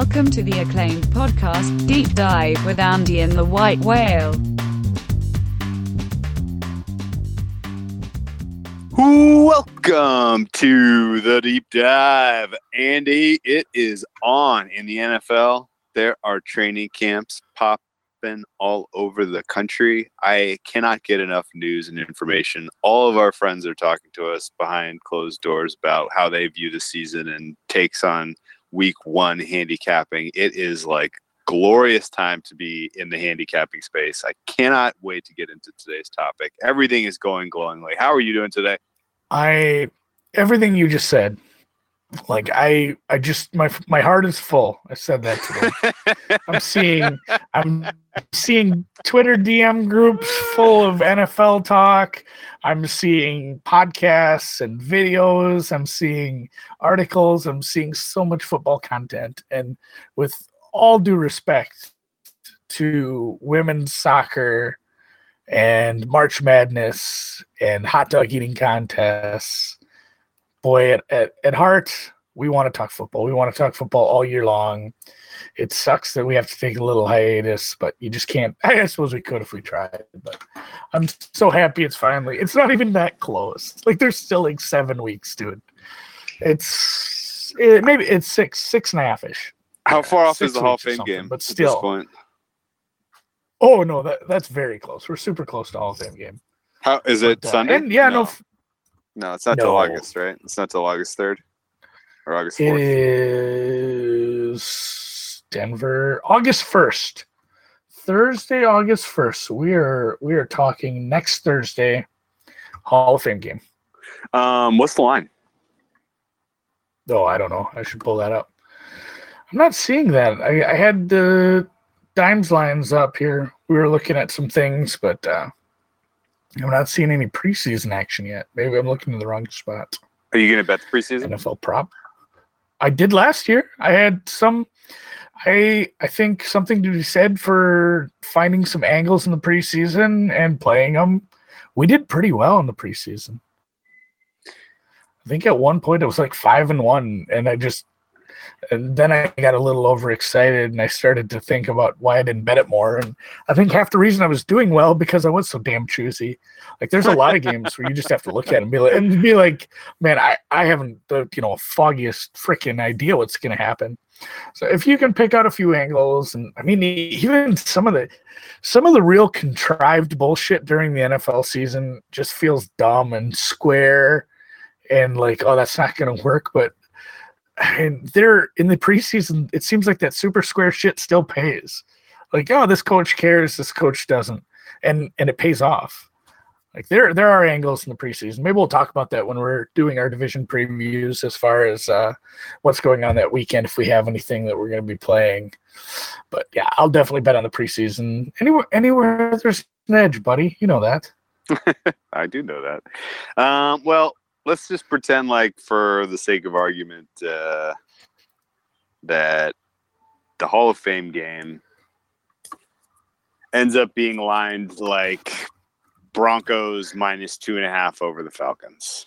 Welcome to the acclaimed podcast, Deep Dive with Andy and the White Whale. Welcome to the deep dive. Andy, it is on in the NFL. There are training camps popping all over the country. I cannot get enough news and information. All of our friends are talking to us behind closed doors about how they view the season and takes on week one handicapping. It is like glorious time to be in the handicapping space. I cannot wait to get into today's topic. Everything is going glowingly. How are you doing today? I everything you just said. Like I I just my my heart is full. I said that today. I'm seeing I'm seeing Twitter DM groups full of NFL talk. I'm seeing podcasts and videos. I'm seeing articles. I'm seeing so much football content. And with all due respect to women's soccer and March Madness and hot dog eating contests, boy, at, at, at heart, we want to talk football. We want to talk football all year long. It sucks that we have to take a little hiatus, but you just can't. I suppose we could if we tried, but I'm so happy it's finally. It's not even that close. Like there's still like seven weeks, dude. It's it, maybe it's six, six and a half ish. How Yeah, far off six is the Hall of Fame game? But at this still, point? oh no, that that's very close. We're super close to Hall of Fame game. How is it But, uh, Sunday? And yeah, no, no, f- no, it's not till August, right? It's not till August third or August fourth. is Denver, August first, Thursday, August first. We are we are talking next Thursday, Hall of Fame game. Um, what's the line? Oh, I don't know. I should pull that up. I'm not seeing that. I, I had the dimes lines up here. We were looking at some things, but uh, I'm not seeing any preseason action yet. Maybe I'm looking in the wrong spot. Are you gonna bet the preseason? NFL prop. I did last year. I had some. I I think something to be said for finding some angles in the preseason and playing them. We did pretty well in the preseason. I think at one point it was like five and one, and I just and then I got a little overexcited and I started to think about why I didn't bet it more. And I think half the reason I was doing well because I was so damn choosy. Like there's a lot of games where you just have to look at and be like and be like, man, I, I haven't the you know foggiest freaking idea what's gonna happen. So if you can pick out a few angles, and I mean even some of the some of the real contrived bullshit during the NFL season just feels dumb and square and like, oh, that's not gonna work. But and they're in the preseason, it seems like that super square shit still pays. Like, oh, this coach cares, this coach doesn't. And and it pays off. Like there there are angles in the preseason. Maybe we'll talk about that when we're doing our division previews as far as uh, what's going on that weekend if we have anything that we're going to be playing. But yeah, I'll definitely bet on the preseason. Anywhere anywhere there's an edge, buddy. You know that. I do know that. Um, well, let's just pretend like, for the sake of argument, uh, that the Hall of Fame game ends up being lined like Broncos minus two and a half over the Falcons.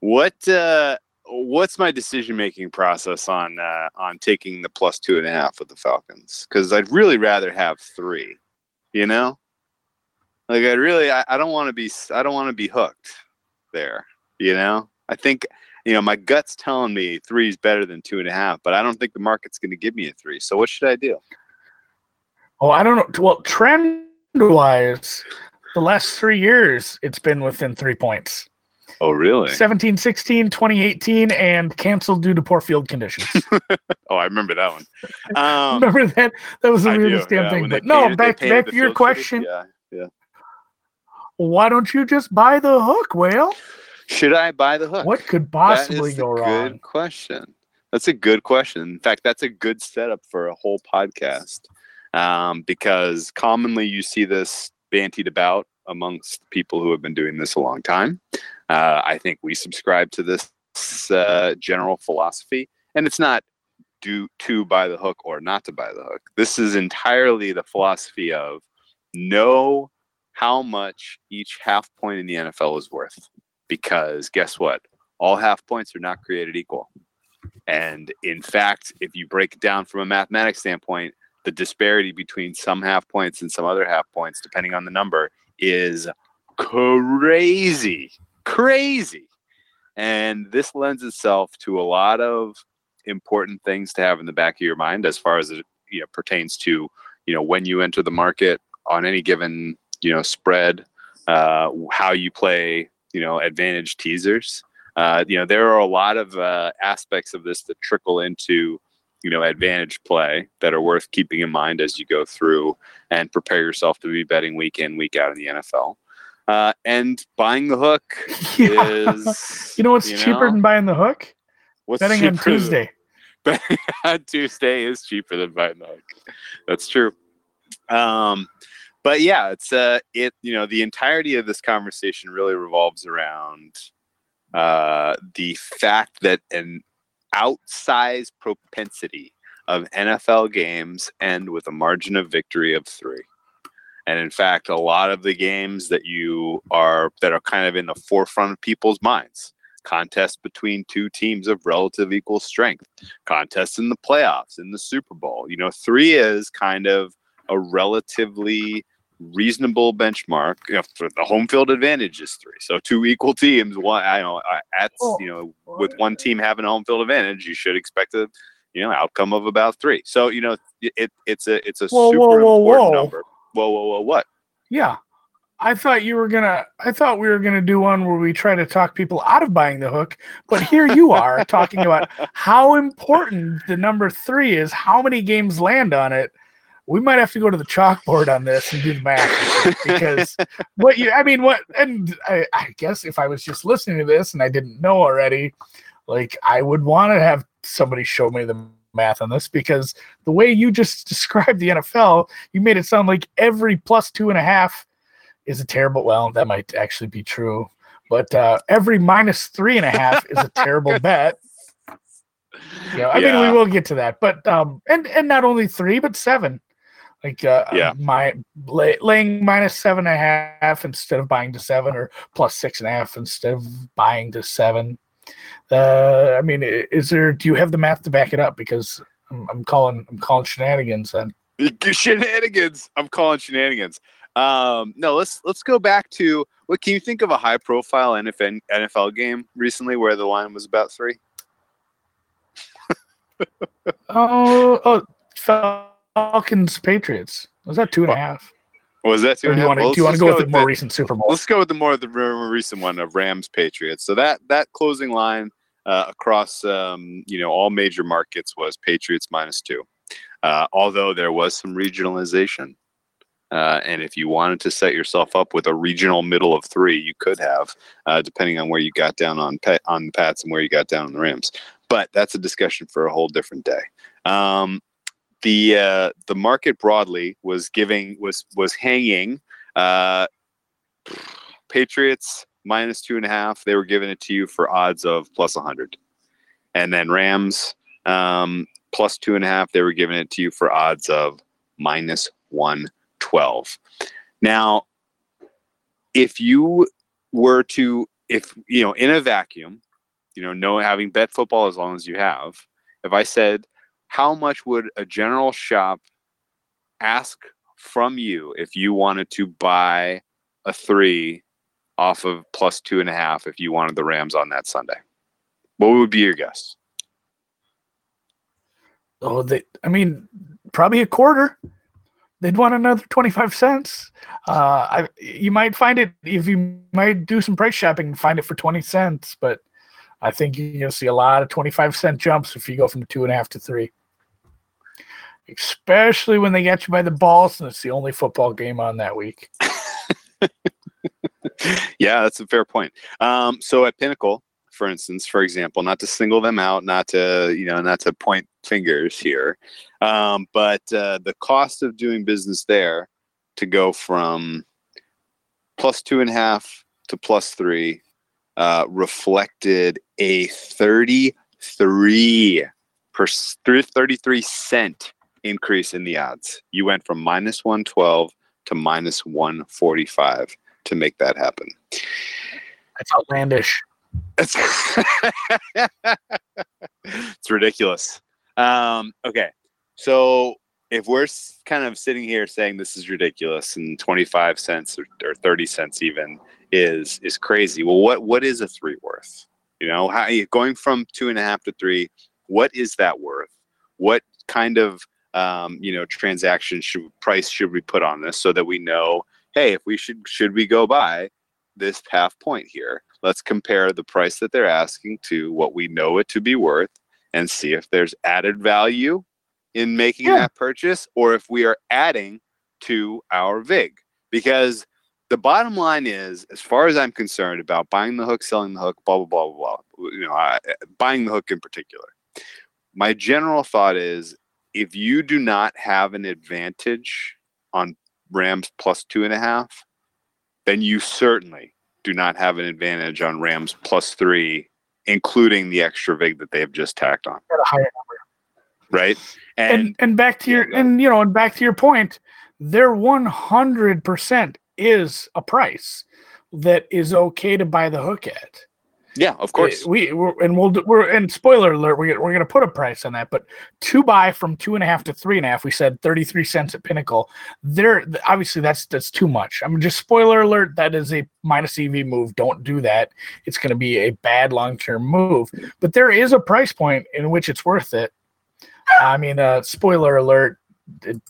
What uh, what's my decision making process on uh, on taking the plus two and a half with the Falcons? Because I'd really rather have three. You know, like I really I, I don't want to be I don't want to be hooked there. You know, I think you know my gut's telling me three is better than two and a half, but I don't think the market's going to give me a three. So what should I do? Oh, I don't know. Well, trend wise, the last three years it's been within three points. Oh really? 17, 16, 2018, and canceled due to poor field conditions. Oh, I remember that one. Um, Remember that? That was the weirdest damn yeah, thing. But no, painted- they back back to your question. Yeah, yeah. Why don't you just buy the hook, whale? Should I buy the hook? What could That possibly is go a wrong? Good question. That's a good question. In fact, that's a good setup for a whole podcast um, because commonly you see this bantied about amongst people who have been doing this a long time. Uh, I think we subscribe to this uh, general philosophy, and it's not do to buy the hook or not to buy the hook. This is entirely the philosophy of know how much each half point in the NFL is worth. Because guess what? All half points are not created equal. And in fact, if you break it down from a mathematics standpoint, the disparity between some half points and some other half points, depending on the number, is crazy. Crazy. And this lends itself to a lot of important things to have in the back of your mind as far as it you know, pertains to you know when you enter the market on any given you know spread, uh, how you play you know advantage teasers. Uh, you know there are a lot of uh, aspects of this that trickle into you know advantage play that are worth keeping in mind as you go through and prepare yourself to be betting week in week out in the NFL. Uh, and buying the hook Yeah. is You know what's you cheaper know, than buying the hook? what's Betting on than- Tuesday. betting on Tuesday is cheaper than buying the hook. That's true. Um, but yeah, it's uh, it you know the entirety of this conversation really revolves around uh, the fact that an outsized propensity of NFL games end with a margin of victory of three. And in fact, a lot of the games that you are that are kind of in the forefront of people's minds, contests between two teams of relative equal strength, contests in the playoffs, in the Super Bowl. You know, three is kind of a relatively reasonable benchmark. You know, for the home field advantage is three. So two equal teams, one I know uh, at Oh. you know with one team having a home field advantage, you should expect a you know outcome of about three. So you know it it's a it's a Whoa, super whoa, whoa, important whoa. number. Whoa whoa whoa what? Yeah. I thought you were gonna I thought we were gonna do one where we try to talk people out of buying the hook, but here you are talking about how important the number three is, how many games land on it. We might have to go to the chalkboard on this and do the math because what you I mean what and I, I guess if I was just listening to this and I didn't know already, like I would want to have somebody show me the math on this because the way you just described the NFL, you made it sound like every plus two and a half is a terrible. Well, that might actually be true, but uh, every minus three and a half is a terrible bet. Yeah, I mean we will get to that, but um, and and not only three but seven, like uh, Yeah. my lay, laying minus seven and a half instead of buying to seven, or plus six and a half instead of buying to seven. Uh, I mean, is there? Do you have the math to back it up? Because I'm, I'm calling I'm calling shenanigans. And shenanigans. I'm calling shenanigans. Um, no, let's let's go back to what can you think of a high profile NFL NFL game recently where the line was about three? oh, oh, Falcons Patriots was that two and a half? Was that two Or do you want to Well, do you want let's to go with with the more the- recent Super Bowl? Let's go with the more the more recent one of Rams Patriots. So that that closing line uh, across um, you know all major markets was Patriots minus two. Uh, although there was some regionalization, uh, and if you wanted to set yourself up with a regional middle of three, you could have, uh, depending on where you got down on Pat, on the Pats and where you got down on the Rams. But that's a discussion for a whole different day. Um, the uh, the market broadly was giving was was hanging. Uh, Patriots minus two and a half. They were giving it to you for odds of plus 100. And then Rams um, plus two and a half. They were giving it to you for odds of minus 112. Now, if you were to, if, you know, in a vacuum, you know, no having bet football as long as you have, if I said, how much would a general shop ask from you if you wanted to buy a three off of plus two and a half if you wanted the Rams on that Sunday. What would be your guess? Oh, they. I mean, probably a quarter. They'd want another twenty-five cents. Uh, I you might find it if you might do some price shopping and find it for twenty cents, but I think you'll see a lot of twenty-five cent jumps if you go from two and a half to three. Especially when they get you by the balls and it's the only football game on that week. yeah, that's a fair point. Um, so at Pinnacle, for instance, for example, not to single them out, not to you know, not to point fingers here, um, but uh, the cost of doing business there to go from plus two and a half to plus three uh, reflected a 33 per 33 cent increase in the odds. You went from minus 112 to minus 145 to make that happen. That's outlandish. That's- it's ridiculous. Um, okay, so if we're kind of sitting here saying this is ridiculous and 25 cents or, or 30 cents even is is crazy well what what is a three worth you know how going from two and a half to three what is that worth what kind of um, you know transaction should price should we put on this so that we know hey if we should should we go buy this half point here let's compare the price that they're asking to what we know it to be worth and see if there's added value in making Yeah. that purchase or if we are adding to our vig because the bottom line is as far as i'm concerned about buying the hook selling the hook blah blah blah blah blah you know I, buying the hook in particular my general thought is if you do not have an advantage on rams plus two and a half then you certainly do not have an advantage on rams plus three including the extra vig that they've just tacked on. At a higher right? And and back to your go and you know and back to your point there 100% is a price that is okay to buy the hook at yeah of course. Uh, we we're, and we'll we're and spoiler alert we're gonna, we're gonna put a price on that but to buy from two and a half to three and a half we said 33 cents at pinnacle. There obviously that's that's too much. I'm just spoiler alert that is a minus ev move. Don't do that. It's going to be a bad long-term move but there is a price point in which it's worth it. I mean uh spoiler alert it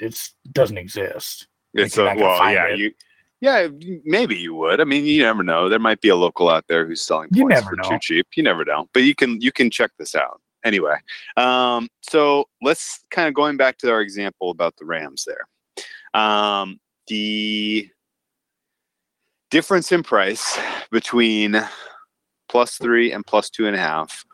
it's doesn't exist. It's a, well, yeah, it. you, yeah, maybe you would. I mean, you never know. There might be a local out there who's selling You points never for know. too cheap. You never know. But you can you can check this out anyway. Um, so let's kind of going back to our example about the Rams there. Um, the difference in price between plus three and plus two and a half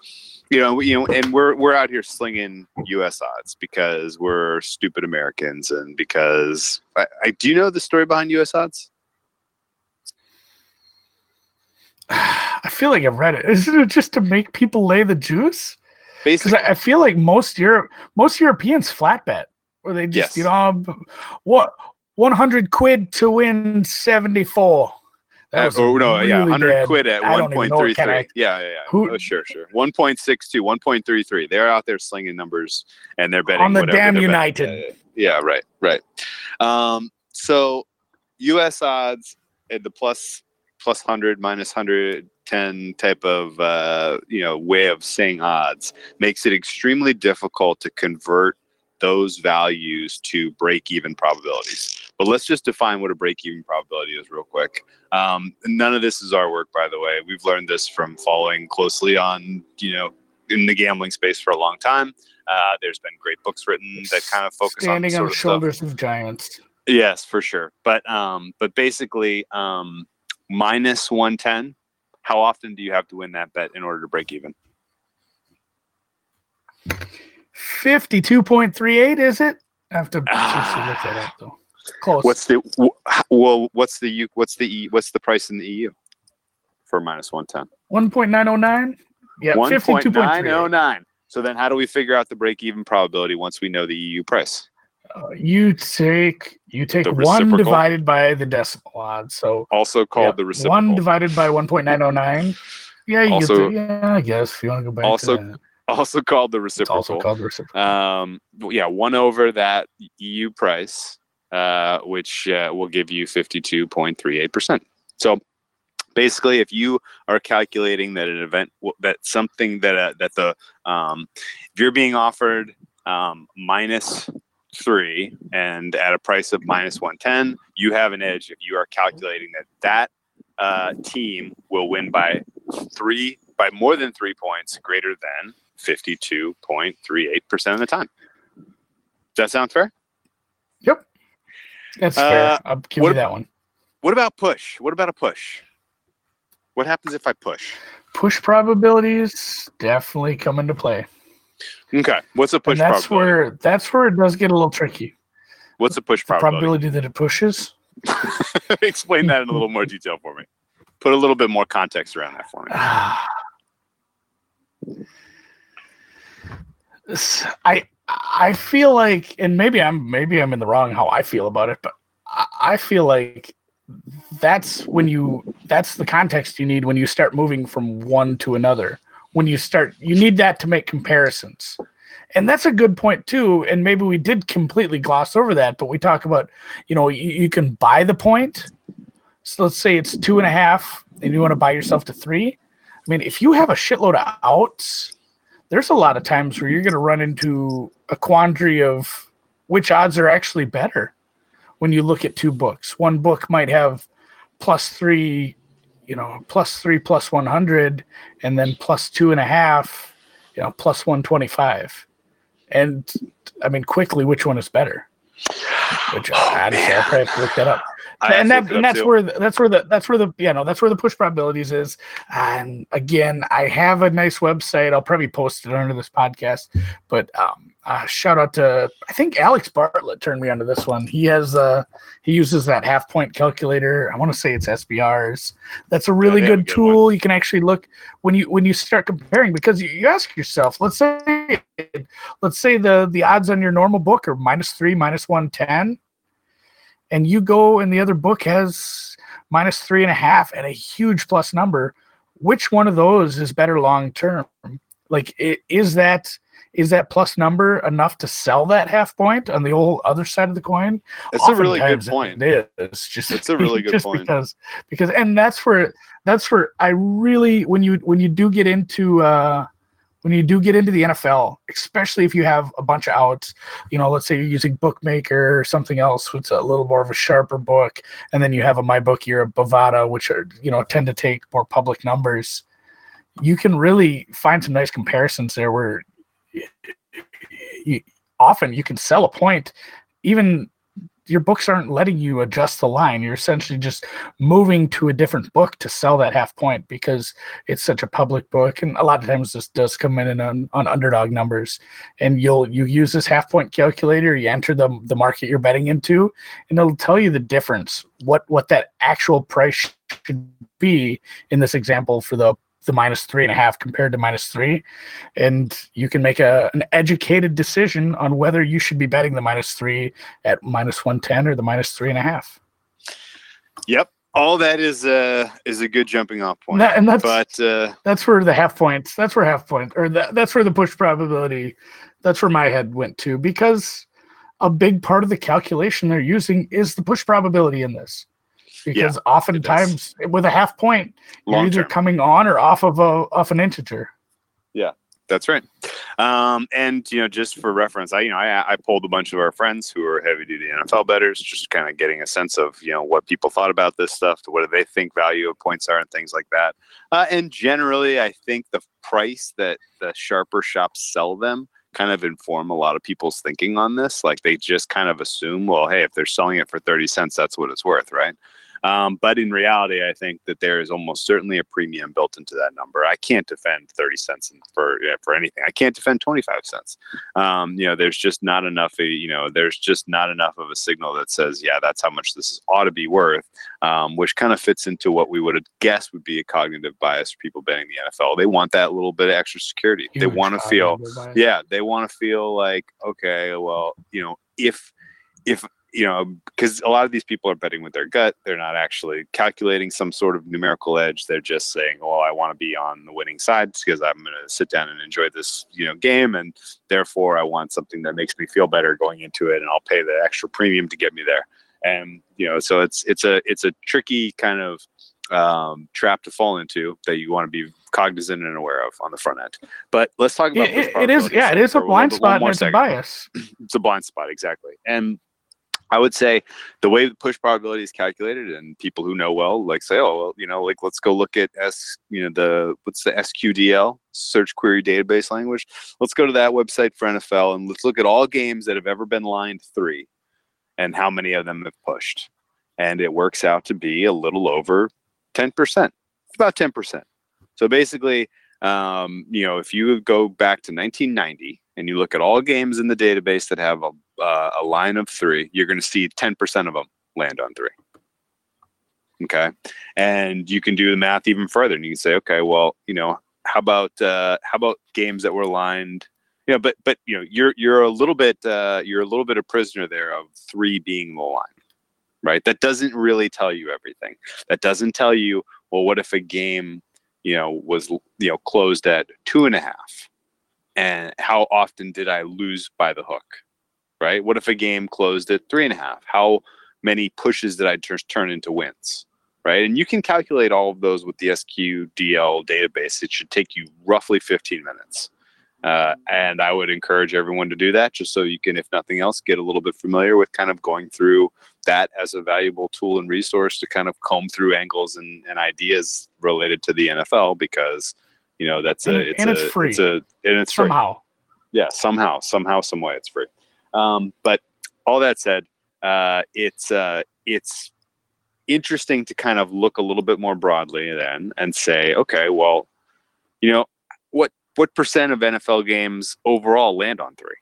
you know, you know, and we're we're out here slinging U.S. odds because we're stupid Americans, and because I, I do you know the story behind U.S. odds. i feel like i've read it isn't it just to make people lay the juice because Basically, I, I feel like most Europe, most Europeans flat bet, where they just Yes. you know what one hundred quid to win seventy four. uh, oh no, yeah, hundred bad. quid at one point three three. Yeah, yeah, yeah. Who- oh, sure, sure. One point six two, one point three three. They're out there slinging numbers, and they're betting on the damn betting. United. Yeah, right, right. Um, so U.S. odds at the plus plus hundred minus hundred ten type of uh, you know way of saying odds makes it extremely difficult to convert those values to break even probabilities. But let's just define what a break even probability is real quick. Um, none of this is our work, by the way. We've learned this from following closely on you know in the gambling space for a long time. Uh, there's been great books written that kind of focus on Standing on sort the stuff. shoulders of giants. Yes, for sure. But um, but basically, um, minus one ten. How often do you have to win that bet in order to break even? Fifty-two point three eight. Is it? I have to ah. look that up though. Close. What's the well? What's the U? What's the E? What's the price in the EU for minus one ten? one point nine oh nine? Yeah, One point nine oh nine. So then, how do we figure out the break even probability once we know the EU price? You take you take one divided by the decimal odds. So Also called yeah, the reciprocal. one divided by one point nine oh nine. Yeah, you Also- get the, yeah, I guess if you want to go back also to also called the It's also called the reciprocal. um, yeah, one over that EU price, uh, which uh, will give you 52.38%. So basically, if you are calculating that an event, that something that, uh, that the, um, if you're being offered um, minus three and at a price of minus 110, you have an edge if you are calculating that that uh, team will win by three, by more than three points greater than 52.38% of the time. Does that sound fair? Yep. That's uh, fair. I'll give what you that one. What about push? What about a push? What happens if I push? Push probabilities definitely come into play. Okay. What's a push and that's where that's where it does get a little tricky. What's a push The probability? probability that it pushes. Explain that in a little more detail for me. Put a little bit more context around that for me. I S- I I feel like, and maybe I'm maybe I'm in the wrong how I feel about it, but I, I feel like that's when you that's the context you need when you start moving from one to another. When you start you need that to make comparisons. And that's a good point too and maybe we did completely gloss over that but we talk about you know you, you can buy the point. So let's say it's two and a half and you want to buy yourself to three. I mean if you have a shitload of outs there's a lot of times where you're going to run into a quandary of which odds are actually better when you look at two books. One book might have plus three you know plus three plus 100 and then plus two and a half you know plus 125 and I mean, quickly, which one is better? Which oh, I, probably have to look that up. I and that, and that's too. where the, that's where the that's where the you know that's where the push probabilities is. And again, I have a nice website. I'll probably post it under this podcast. But um, uh, shout out to I think Alex Bartlett turned me onto this one. He has uh he uses that half point calculator. I want to say it's SBRs. That's a really good, good, tool. One. You can actually look when you when you start comparing because you, you ask yourself, let's say let's say the the odds on your normal book are minus three, minus one ten, and you go and the other book has minus three and a half and a huge plus number. Which one of those is better long term? Like, it, is that is that plus number enough to sell that half point on the whole other side of the coin? That's a really good point. It is just it's a really good just point because because and that's where that's where I really when you when you do get into uh when you do get into the NFL, especially if you have a bunch of outs, you know, let's say you're using Bookmaker or something else, which is a little more of a sharper book, and then you have a MyBookie or a Bovada, which are you know tend to take more public numbers. You can really find some nice comparisons there where you, often you can sell a point even your books aren't letting you adjust the line. You're essentially just moving to a different book to sell that half point because it's such a public book and a lot of times this does come in on, on underdog numbers. And you'll you use this half point calculator you enter the, the market you're betting into and it'll tell you the difference what what that actual price should be in this example for the the minus three and a half compared to minus three. And you can make a, an educated decision on whether you should be betting the minus three at minus 110 or the minus three and a half. Yep. All that is a is a good jumping off point. That, and that's but uh, that's where the half points. That's where half point or that, that's where the push probability. That's where my head went to because a big part of the calculation they're using is the push probability in this because yeah, oftentimes with a half point, you're either term. coming on or off of a off an integer. Yeah, that's right. Um, and you know, just for reference, I you know I, I pulled a bunch of our friends who are heavy duty NFL bettors, just kind of getting a sense of you know what people thought about this stuff, what do they think value of points are, and things like that. Uh, and generally, I think the price that the sharper shops sell them kind of inform a lot of people's thinking on this. Like they just kind of assume, well, hey, if they're selling it for 30 cents, that's what it's worth, right? Um, but in reality, I think that there is almost certainly a premium built into that number. I can't defend 30 cents for yeah, for anything. I can't defend 25 cents. Um, you know, there's just not enough. Uh, you know, there's just not enough of a signal that says, yeah, that's how much this ought to be worth. Um, which kind of fits into what we would have guessed would be a cognitive bias for people betting the NFL. They want that little bit of extra security. They want to feel, yeah, they want to feel like, okay, well, you know, if if you know, because a lot of these people are betting with their gut. They're not actually calculating some sort of numerical edge. They're just saying, "Well, I want to be on the winning side because I'm going to sit down and enjoy this, you know, game, and therefore I want something that makes me feel better going into it, and I'll pay the extra premium to get me there." And you know, so it's it's a it's a tricky kind of um, trap to fall into that you want to be cognizant and aware of on the front end. But let's talk about it, it is yeah, it is a blind spot and it's a bias. it's a blind spot exactly, and I would say the way the push probability is calculated, and people who know well, like say, oh, well, you know, like let's go look at S, you know, the what's the SQDL search query database language. Let's go to that website for NFL and let's look at all games that have ever been lined three, and how many of them have pushed, and it works out to be a little over ten percent, about ten percent. So basically, um, you know, if you go back to 1990 and you look at all games in the database that have a, uh, a line of three, you're going to see 10% of them land on three. Okay. And you can do the math even further and you can say, okay, well, you know, how about, uh, how about games that were lined, you know, but, but, you know, you're, you're a little bit, uh, you're a little bit a prisoner there of three being the line, right? That doesn't really tell you everything. That doesn't tell you, well, what if a game you know, was you know closed at two and a half, and how often did I lose by the hook? Right? What if a game closed at three and a half? How many pushes did I turn into wins? Right? And you can calculate all of those with the SQDL database. It should take you roughly 15 minutes. Uh, and I would encourage everyone to do that just so you can, if nothing else, get a little bit familiar with kind of going through that as a valuable tool and resource to kind of comb through angles and, and ideas related to the NFL because, you know, that's a, And- it's and a, it's free. It's a, and it's free. Somehow. Yeah, somehow, somehow, some way it's free. Um, but all that said, uh, it's, uh, it's interesting to kind of look a little bit more broadly then and say, okay, well, you know, what what percent of NFL games overall land on three?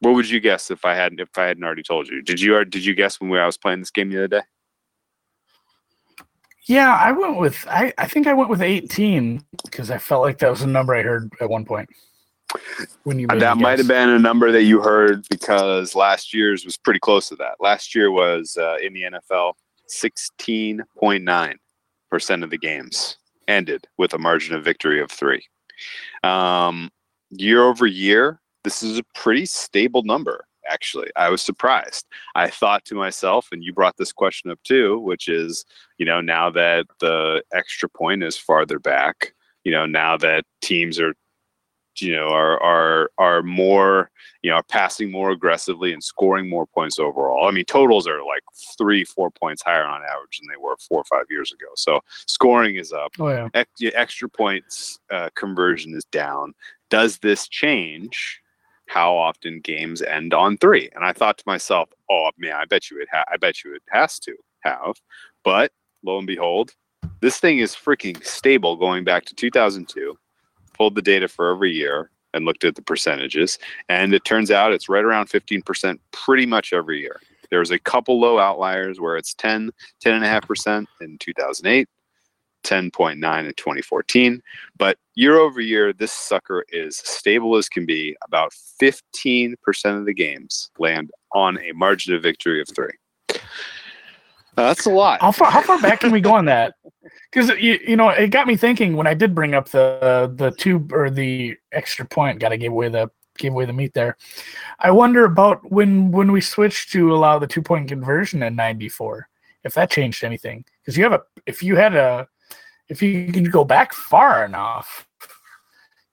What would you guess if I hadn't if I hadn't already told you? Did you did you guess when we, I was playing this game the other day? Yeah, I went with I, I think I went with 18 because I felt like that was a number I heard at one point. When you Uh, that might have been a number that you heard because last year's was pretty close to that. Last year was uh, in the NFL, sixteen point nine percent of the games ended with a margin of victory of three. Um, year over year, this is a pretty stable number. Actually, I was surprised. I thought to myself, and you brought this question up too, which is, you know, now that the extra point is farther back, you know, now that teams are you know are are are more you know are passing more aggressively and scoring more points overall. I mean totals are like three four points higher on average than they were four or five years ago. So scoring is up. Oh yeah. ex- extra points uh, conversion is down. Does this change how often games end on three? And i thought to myself oh man i bet you it ha- i bet you it has to have. But lo and behold this thing is freaking stable going back to 2002 pulled the data for every year and looked at the percentages and it turns out it's right around 15% pretty much every year. There's a couple low outliers where it's 10 10.5% in 2008 10.9 in 2014 but year over year this sucker is stable as can be. About 15% of the games land on a margin of victory of three Uh, that's a lot How far how far back can we go on that? Because you, you know it got me thinking when I did bring up the the two or the extra point. Got to give away the give away the meat there. I wonder about when when we switched to allow the two point conversion in '94. If that changed anything, because you have a if you had a if you can go back far enough,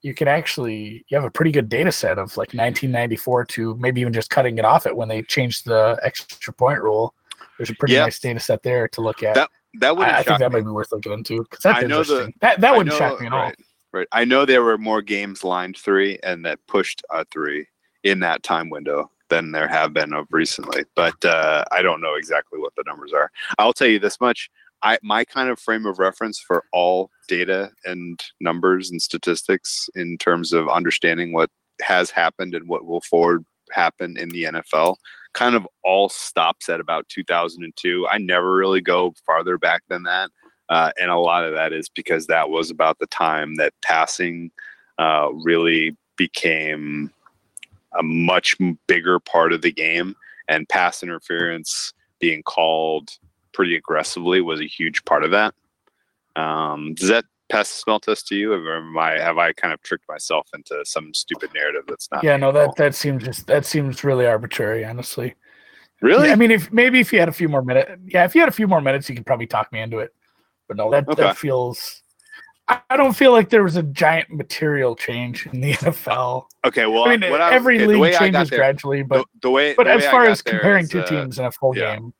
you can actually you have a pretty good data set of like 1994 to maybe even just cutting it off at when they changed the extra point rule. There's a pretty Yeah. nice data set there to look at. That- that would I, I think that might be worth looking into because that's I know the- interesting. that that I wouldn't know- shock me at all. right, Right. I know there were more games lined three and that pushed a three in that time window than there have been of recently. But uh, I don't know exactly what the numbers are. I'll tell you this much. I my kind of frame of reference for all data and numbers and statistics in terms of understanding what has happened and what will forward happen in the NFL kind of all stops at about 2002. I never really go farther back than that. Uh, and a lot of that is because that was about the time that passing uh, really became a much bigger part of the game, and pass interference being called pretty aggressively was a huge part of that. Um, does that pass the smell test to you, or am I, have I kind of tricked myself into some stupid narrative that's not? Yeah, no, that that seems just that seems really arbitrary, honestly. really. I mean, if maybe if you had a few more minutes, yeah, if you had a few more minutes, you could probably talk me into it. But no, that Okay. that feels. I I don't feel like there was a giant material change in the NFL. okay, well, I mean, what I- every okay, league way I got changes there- gradually, but the, the way, but the as way far as comparing is, two uh, teams in a full yeah. game,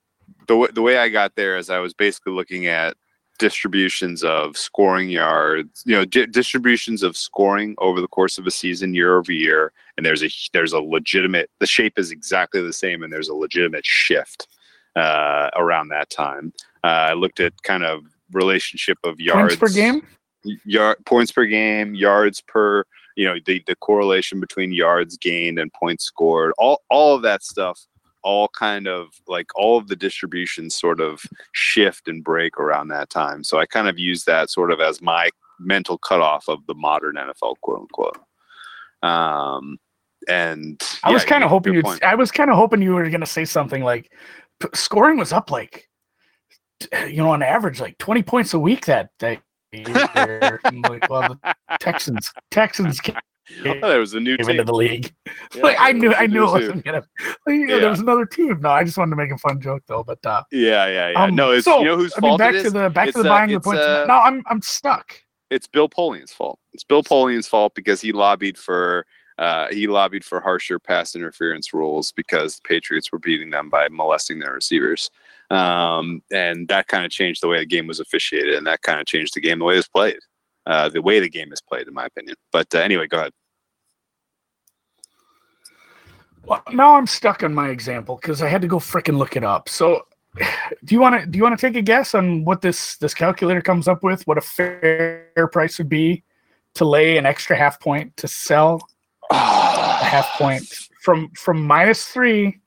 the w- the way I got there is I was basically looking at distributions of scoring yards, you know, di- distributions of scoring over the course of a season year over year, and there's a there's a legitimate the shape is exactly the same, and there's a legitimate shift uh, around that time. Uh, I looked at kind of relationship of yards points per game. yard points per game, yards per you know the the correlation between yards gained and points scored, all all of that stuff, all kind of like all of the distributions sort of shift and break around that time. So I kind of use that sort of as my mental cutoff of the modern NFL, quote unquote. Um, and I was kind of hoping you. I was kind of hoping you were going to say something like, p- scoring was up like, you know, on average, like twenty points a week that day. like, well, the Texans, Texans came Oh, there was a new into team. the league. Yeah, like I knew, I new knew it team. wasn't gonna. Like, you know, Yeah. There was another team. No, I just wanted to make a fun joke though. But uh, Yeah, yeah, yeah. um, no, it's so, you know whose I mean, back it to the back It's, to the uh, buying the points. uh, no, I'm I'm stuck. it's Bill Polian's fault. It's Bill Polian's fault because he lobbied for uh, he lobbied for harsher pass interference rules because the Patriots were beating them by molesting their receivers, um, and that kind of changed the way the game was officiated, and that kind of changed the game the way it was played, uh, the way the game is played, in my opinion. But uh, anyway, go ahead. Well, now I'm stuck on my example because I had to go freaking look it up. So, do you want to do you want to take a guess on what this this calculator comes up with? What a fair price would be to lay an extra half point to sell a half point from from minus three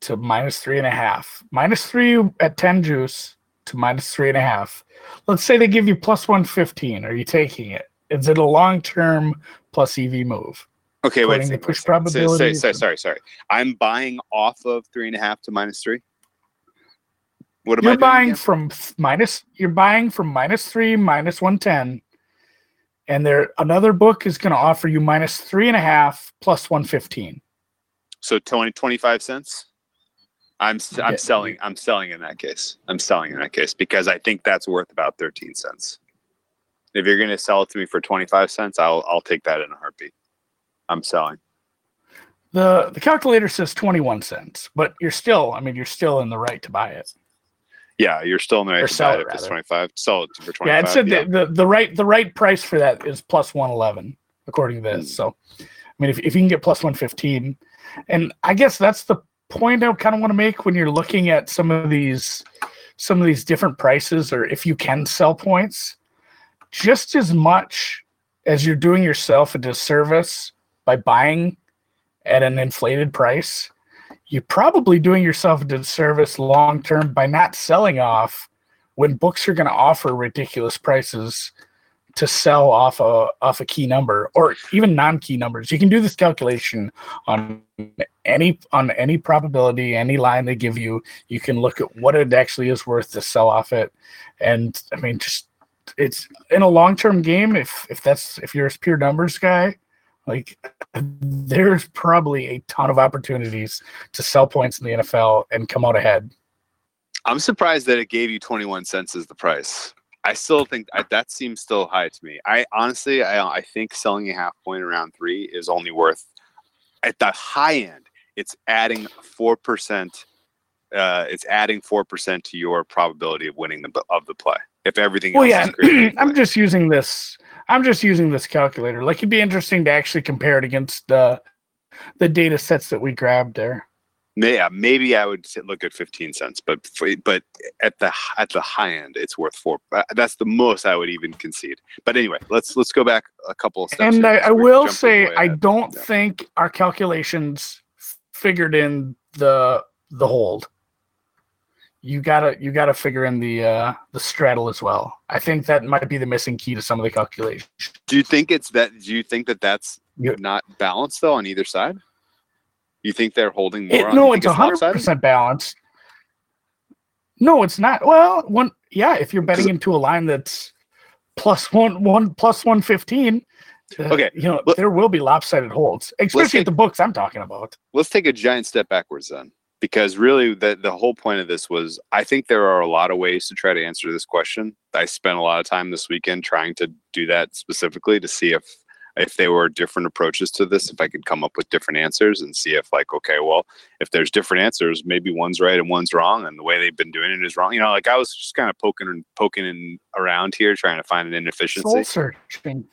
to minus three and a half. Minus three at ten juice to minus three and a half. Let's say they give you plus one fifteen. Are you taking it? Is it a long term plus EV move? Okay, wait. to push wait a second. Say- say- say- and- sorry, sorry. I'm buying off of three and a half to minus three. What am you're doing buying from minus. You're buying from minus three, minus one ten, and there another book is going to offer you minus three and a half plus one fifteen. So 20, 25 cents. I'm I'm Yeah. selling I'm selling in that case. I'm selling in that case because I think that's worth about 13 cents. If you're going to sell it to me for 25 cents, I'll I'll take that in a heartbeat. I'm selling. the The calculator says twenty one cents, but you're still. I mean, you're still in the right to buy it. Yeah, you're still in the right to sell buy it, it if it's 25. Sell it for 25. Yeah, it said the, the the right the right price for that is plus one eleven according to this. Hmm. So, I mean, if if you can get plus one fifteen, and I guess that's the point I kind of want to make when you're looking at some of these some of these different prices, or if you can sell points, just as much as you're doing yourself a disservice by buying at an inflated price, you're probably doing yourself a disservice long term by not selling off when books are going to offer ridiculous prices to sell off a off a key number or even non-key numbers. You can do this calculation on any on any probability, any line they give you. You can look at what it actually is worth to sell off it, and I mean, just it's in a long-term game. If if that's if you're a pure numbers guy, like there's probably a ton of opportunities to sell points in the NFL and come out ahead. I'm surprised that it gave you 21 cents as the price. I still think I, that seems still high to me. I honestly, I, I think selling a half point around three is only worth at the high end. It's adding four percent. Uh, it's adding four percent to your probability of winning the of the play. If everything Well, else yeah, is. I'm just using this. I'm just using this calculator. Like it'd be interesting to actually compare it against the the data sets that we grabbed there. Yeah, maybe I would look at 15 cents, but but at the at the high end, it's worth four. uh, That's the most I would even concede. But anyway, let's let's go back a couple of steps. And I, I will say I ahead. don't Yeah. think our calculations figured in the the hold. You gotta you gotta figure in the uh the straddle as well. I think that might be the missing key to some of the calculations. Do you think it's that? Do you think that that's Yeah. not balanced though on either side? You think they're holding more? It, on, no, it's hundred percent balanced. No, it's not. Well, one yeah, if you're betting into a line that's plus one one plus one fifteen, uh, Okay, you know let- there will be lopsided holds, especially take- at the books I'm talking about. Let's take a giant step backwards then, because really the the whole point of this was I think there are a lot of ways to try to answer this question. I spent a lot of time this weekend trying to do that specifically to see if if there were different approaches to this, if I could come up with different answers and see if like, okay, well, if there's different answers, maybe one's right and one's wrong, and the way they've been doing it is wrong. You know, like I was just kind of poking and poking in around here, trying to find an inefficiency. Soul searching.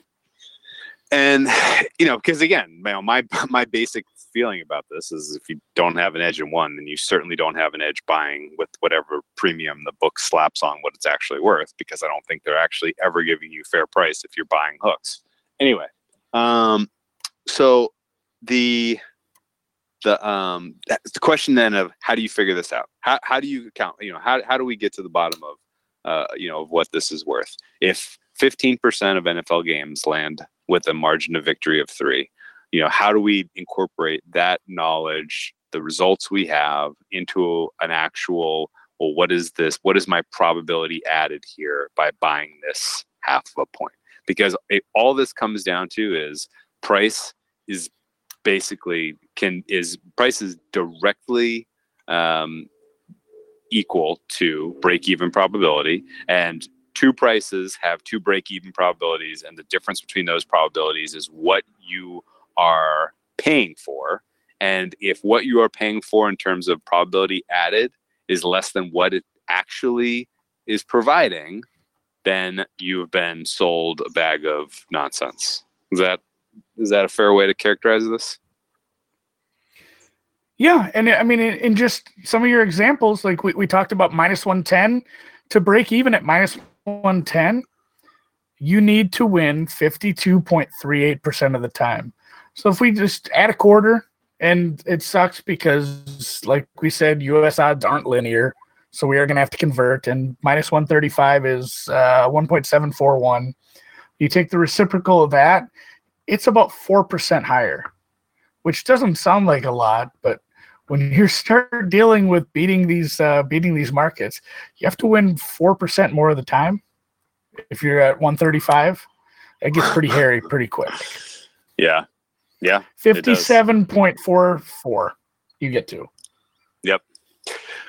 and you know because again you know, my my basic feeling about this is if you don't have an edge in one then you certainly don't have an edge buying with whatever premium the book slaps on what it's actually worth because i don't think they're actually ever giving you fair price if you're buying hooks anyway um so the the um the question then of how do you figure this out how, how do you count you know how, how do we get to the bottom of uh you know of what this is worth if 15% of nfl games land with a margin of victory of three. You know, how do we incorporate that knowledge, the results we have, into an actual well, what is this? What is my probability added here by buying this half of a point? Because it, all this comes down to is price is basically can is price is directly um, equal to break even probability and two prices have two break even probabilities and the difference between those probabilities is what you are paying for and if what you are paying for in terms of probability added is less than what it actually is providing then you've been sold a bag of nonsense is that is that a fair way to characterize this Yeah, and I mean, in, in just some of your examples, like we, we talked about minus 110 to break even at minus 110, you need to win 52.38% of the time. So if we just add a quarter, and it sucks because, like we said, US odds aren't linear. So we are going to have to convert, and minus 135 is uh, 1.741. You take the reciprocal of that, it's about 4% higher, which doesn't sound like a lot, but when you start dealing with beating these uh, beating these markets, you have to win four percent more of the time. If you're at 135, it gets pretty hairy pretty quick. yeah yeah 57.44 you get to. Yep.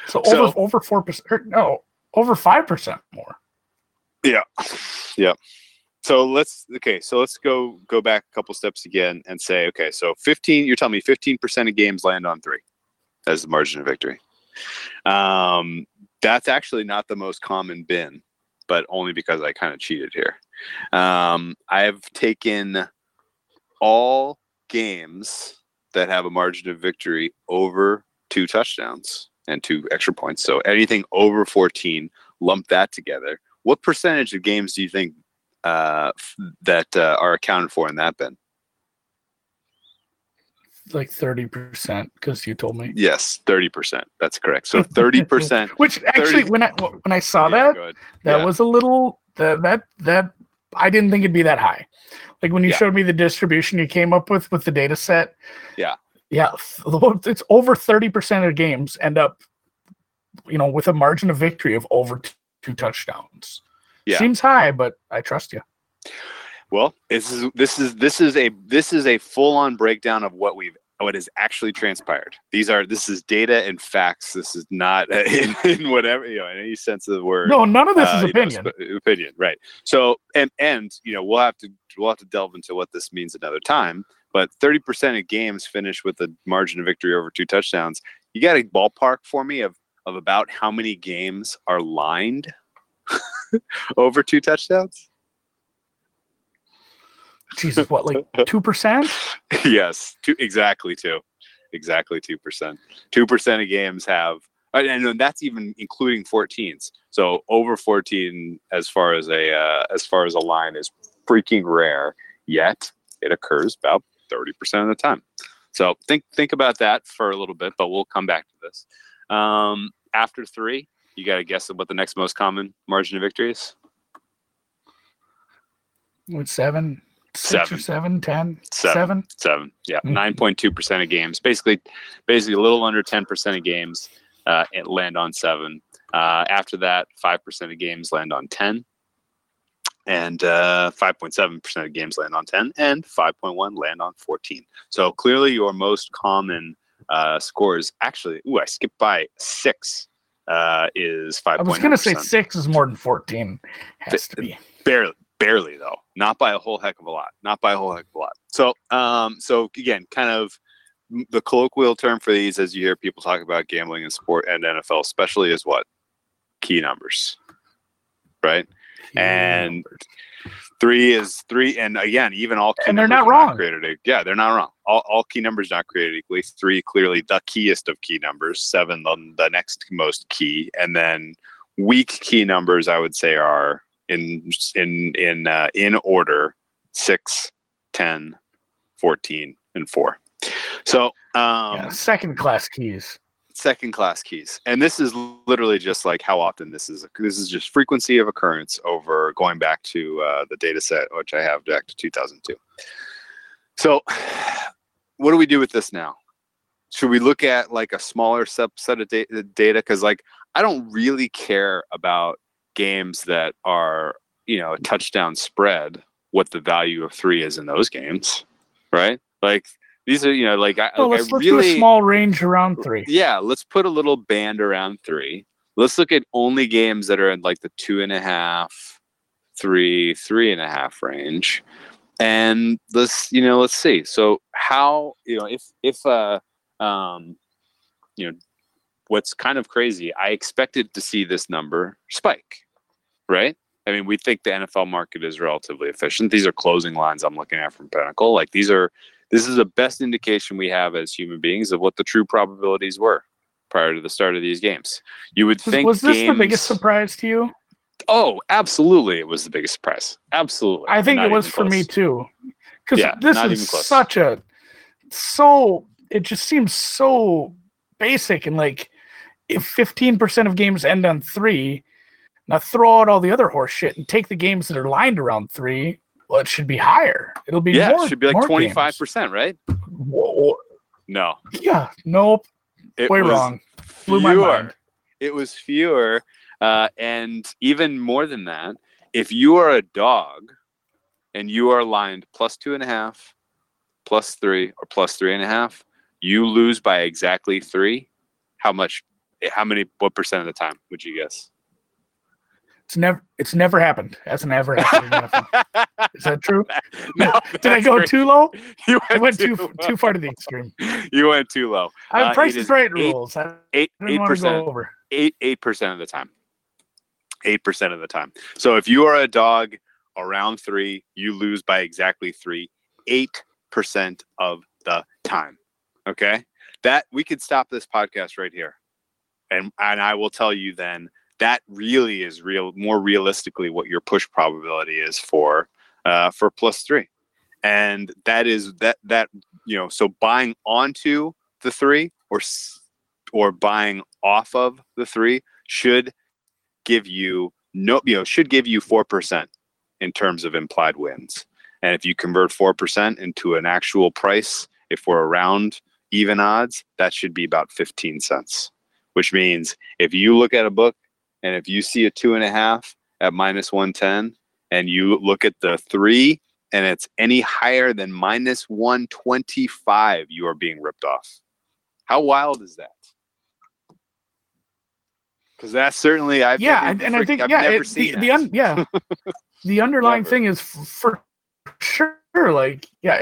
So So- over over four percent. No, over five percent more. Yeah. Yeah. So let's okay, so let's go go back a couple steps again and say, okay, so 15, you're telling me 15% of games land on three as the margin of victory. Um, that's actually not the most common bin, but only because I kind of cheated here. Um, I've taken all games that have a margin of victory over two touchdowns and two extra points. So anything over 14, lump that together. What percentage of games do you think uh, that uh, are accounted for in that bin? Like thirty percent, because you told me. Yes, 30%. That's correct. So 30%. Which actually, 30 when I when I saw Yeah, that, that Yeah. was a little that that that I didn't think it'd be that high. Like when you Yeah. showed me the distribution you came up with with the data set. Yeah. Yeah, it's over 30% of games end up you know with a margin of victory of over two touchdowns. Yeah. Seems high, but I trust you. Well, this is this is this is a this is a full on breakdown of what we've what has actually transpired. These are this is data and facts. This is not in, in whatever you know in any sense of the word. No, none of this uh, is you know, opinion. sp- opinion, right? So and and you know we'll have to we'll have to delve into what this means another time. But thirty percent of games finish with a margin of victory over two touchdowns. You got a ballpark for me of of about how many games are lined over two touchdowns? Jesus, what like two percent? yes, two exactly two, exactly two percent. Two percent of games have, and and that's even including 14s. So over 14, as far as a uh, as far as a line, is freaking rare. Yet it occurs about 30 percent of the time. So think think about that for a little bit, but we'll come back to this. Um, after three, you got to guess what the next most common margin of victory is. What seven? Six or seven, ten, Seven. seven? Seven, yeah, Mhm. nine point two percent of games. Basically, basically a little under ten percent of games uh, land on seven. Uh, after that, five percent of games land on ten, and uh, five point seven percent of games land on ten, and five point one land on fourteen. So clearly, your most common uh, scores actually. Ooh, I skipped by six. Uh, is five. I was gonna say six is more than fourteen. Has to be. barely barely though not by a whole heck of a lot not by a whole heck of a lot so um so again kind of the colloquial term for these as you hear people talk about gambling and sport and nfl especially is what key numbers right And- three is three and again even all key And they're numbers not are wrong. created e- yeah they're not wrong. All, all key numbers not created equally. Three clearly the keyest of key numbers. Seven the, the next most key. And then weak key numbers i would say are in in in uh, in order 6 10 14 and 4 so um yeah, second class keys. Second class keys and this is literally just like how often this is this is just frequency of occurrence over going back to uh, the data set which i have back to 2002 so what do we do with this now should we look at like a smaller subset of da- data because like I don't really care about games that are you know a touchdown spread. What the value of three is in those games, right? Like these are you know like I, Well, like, let's, I let's do really a small range around three. yeah. Let's put a little band around three. Let's look at only games that are in like the two and a half, three, three and a half range, and let's you know let's see. So how you know if if uh um you know what's kind of crazy. I expected to see this number spike, right? I mean, we think the NFL market is relatively efficient. These are closing lines I'm looking at from Pinnacle. Like these are this is the best indication we have as human beings of what the true probabilities were prior to the start of these games. You would Was, think was this the biggest surprise to you? Oh, absolutely, it was the biggest surprise. Absolutely, I think Not it was for me too. Because Yeah, this is such a so it just seems so basic and like if 15% of games end on three, now throw out all the other horse shit and take the games that are lined around three. Well, it should be higher. It'll be Yeah, more, it should be like twenty five percent, right? Whoa, No, Yeah, nope, it way wrong. Blew my fewer. mind. It was fewer, uh, and even more than that, if you are a dog and you are lined plus two and a half, plus three, or plus three and a half, you lose by exactly three. How much? How many? What percent of the time would you guess? It's never it's never happened. That's never happened. in the NFL. Is that true? no, Did I go great. too low? You I went too low. too far to the extreme. You went too low. I Uh, Price is Right eight- rules. I Eight eight want to go percent. over. Eight eight percent of the time. Eight percent of the time. So if you are a dog around three, you lose by exactly three. Eight percent of the time. Okay, that we could stop this podcast right here, and and I will tell you then that really is real more realistically what your push probability is for uh, for plus three, and that is that that you know so buying onto the three or or buying off of the three should give you no you know should give you four percent in terms of implied wins. And if you convert four percent into an actual price if we're around even odds that should be about 15 cents which means if you look at a book and if you see a two and a half at minus 110 and you look at the three and it's any higher than minus 125 you are being ripped off how wild is that because that's certainly I've yeah, and, and I think I've yeah, it, the, the un, yeah, the underlying Never. thing is for sure. Like yeah,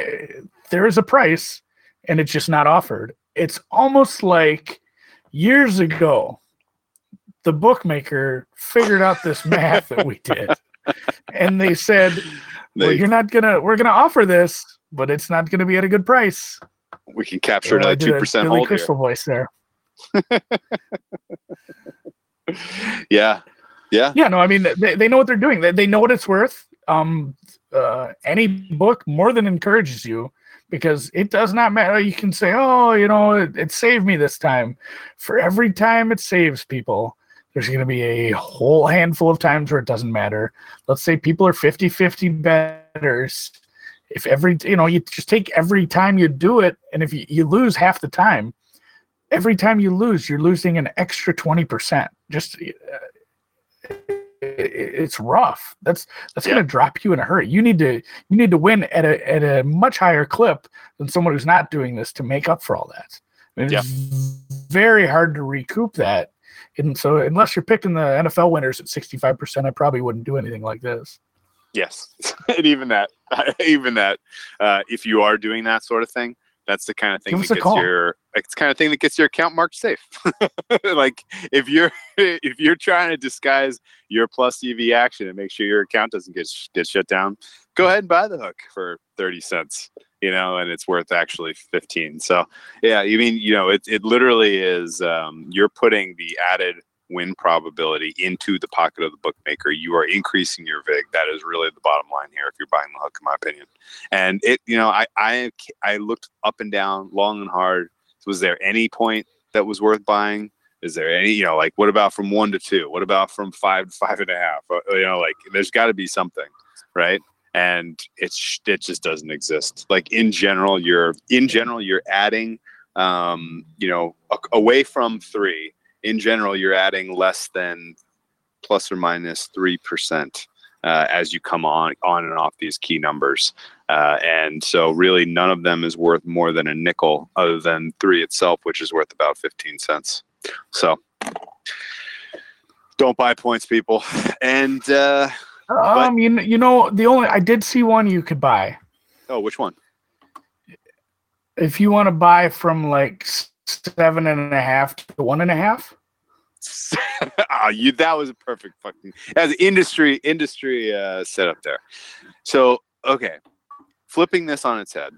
there is a price, and it's just not offered. It's almost like years ago, the bookmaker figured out this math that we did, and they said, well, "You're not gonna. We're gonna offer this, but it's not gonna be at a good price." we can capture another two percent hold here. Crystal voice there. Yeah, yeah, Yeah, no, I mean they, they know what they're doing. They, they know what it's worth. Um, uh, any book more than encourages you because it does not matter. You can say, oh, you know, it, it saved me this time. For every time it saves people, there's going to be a whole handful of times where it doesn't matter. Let's say people are 50 50 betters. If every, you know, you just take every time you do it, and if you, you lose half the time, every time you lose, you're losing an extra 20%. Just, uh, it's rough. That's that's Yeah. going to drop you in a hurry. You need to you need to win at a at a much higher clip than someone who's not doing this to make up for all that. I mean, it's very hard to recoup that. And so, unless you're picking the NFL winners at 65%, I probably wouldn't do anything like this. yes, and even that, even that, uh, if you are doing that sort of thing, that's the kind of thing that gets call. your it's the kind of thing that gets your account marked safe. like if you're if you're trying to disguise your plus EV action and make sure your account doesn't get sh- get shut down, go ahead and buy the hook for thirty cents. You know, and it's worth actually fifteen. So yeah, you mean you know it it literally is um, you're putting the added win probability into the pocket of the bookmaker. You are increasing your vig. That is really the bottom line here. If you're buying the hook, in my opinion. And it, you know, I I I looked up and down, long and hard. Was there any point that was worth buying? Is there any, you know, like what about from one to two? What about from five to five and a half? Uh, You know, like there's got to be something, right? And it's it just doesn't exist. Like in general, you're in general you're adding, um, you know, a- away from three in general, you're adding less than plus or minus three percent uh, as you come on on and off these key numbers. Uh, and so, really, none of them is worth more than a nickel, other than three itself, which is worth about fifteen cents. So, don't buy points, people. And uh, Um, you, kn- you know, the only I did see one you could buy oh, which one? if you want to buy from like seven and a half to one and a half. oh, you that was a perfect fucking as industry industry uh, setup there. So okay, flipping this on its head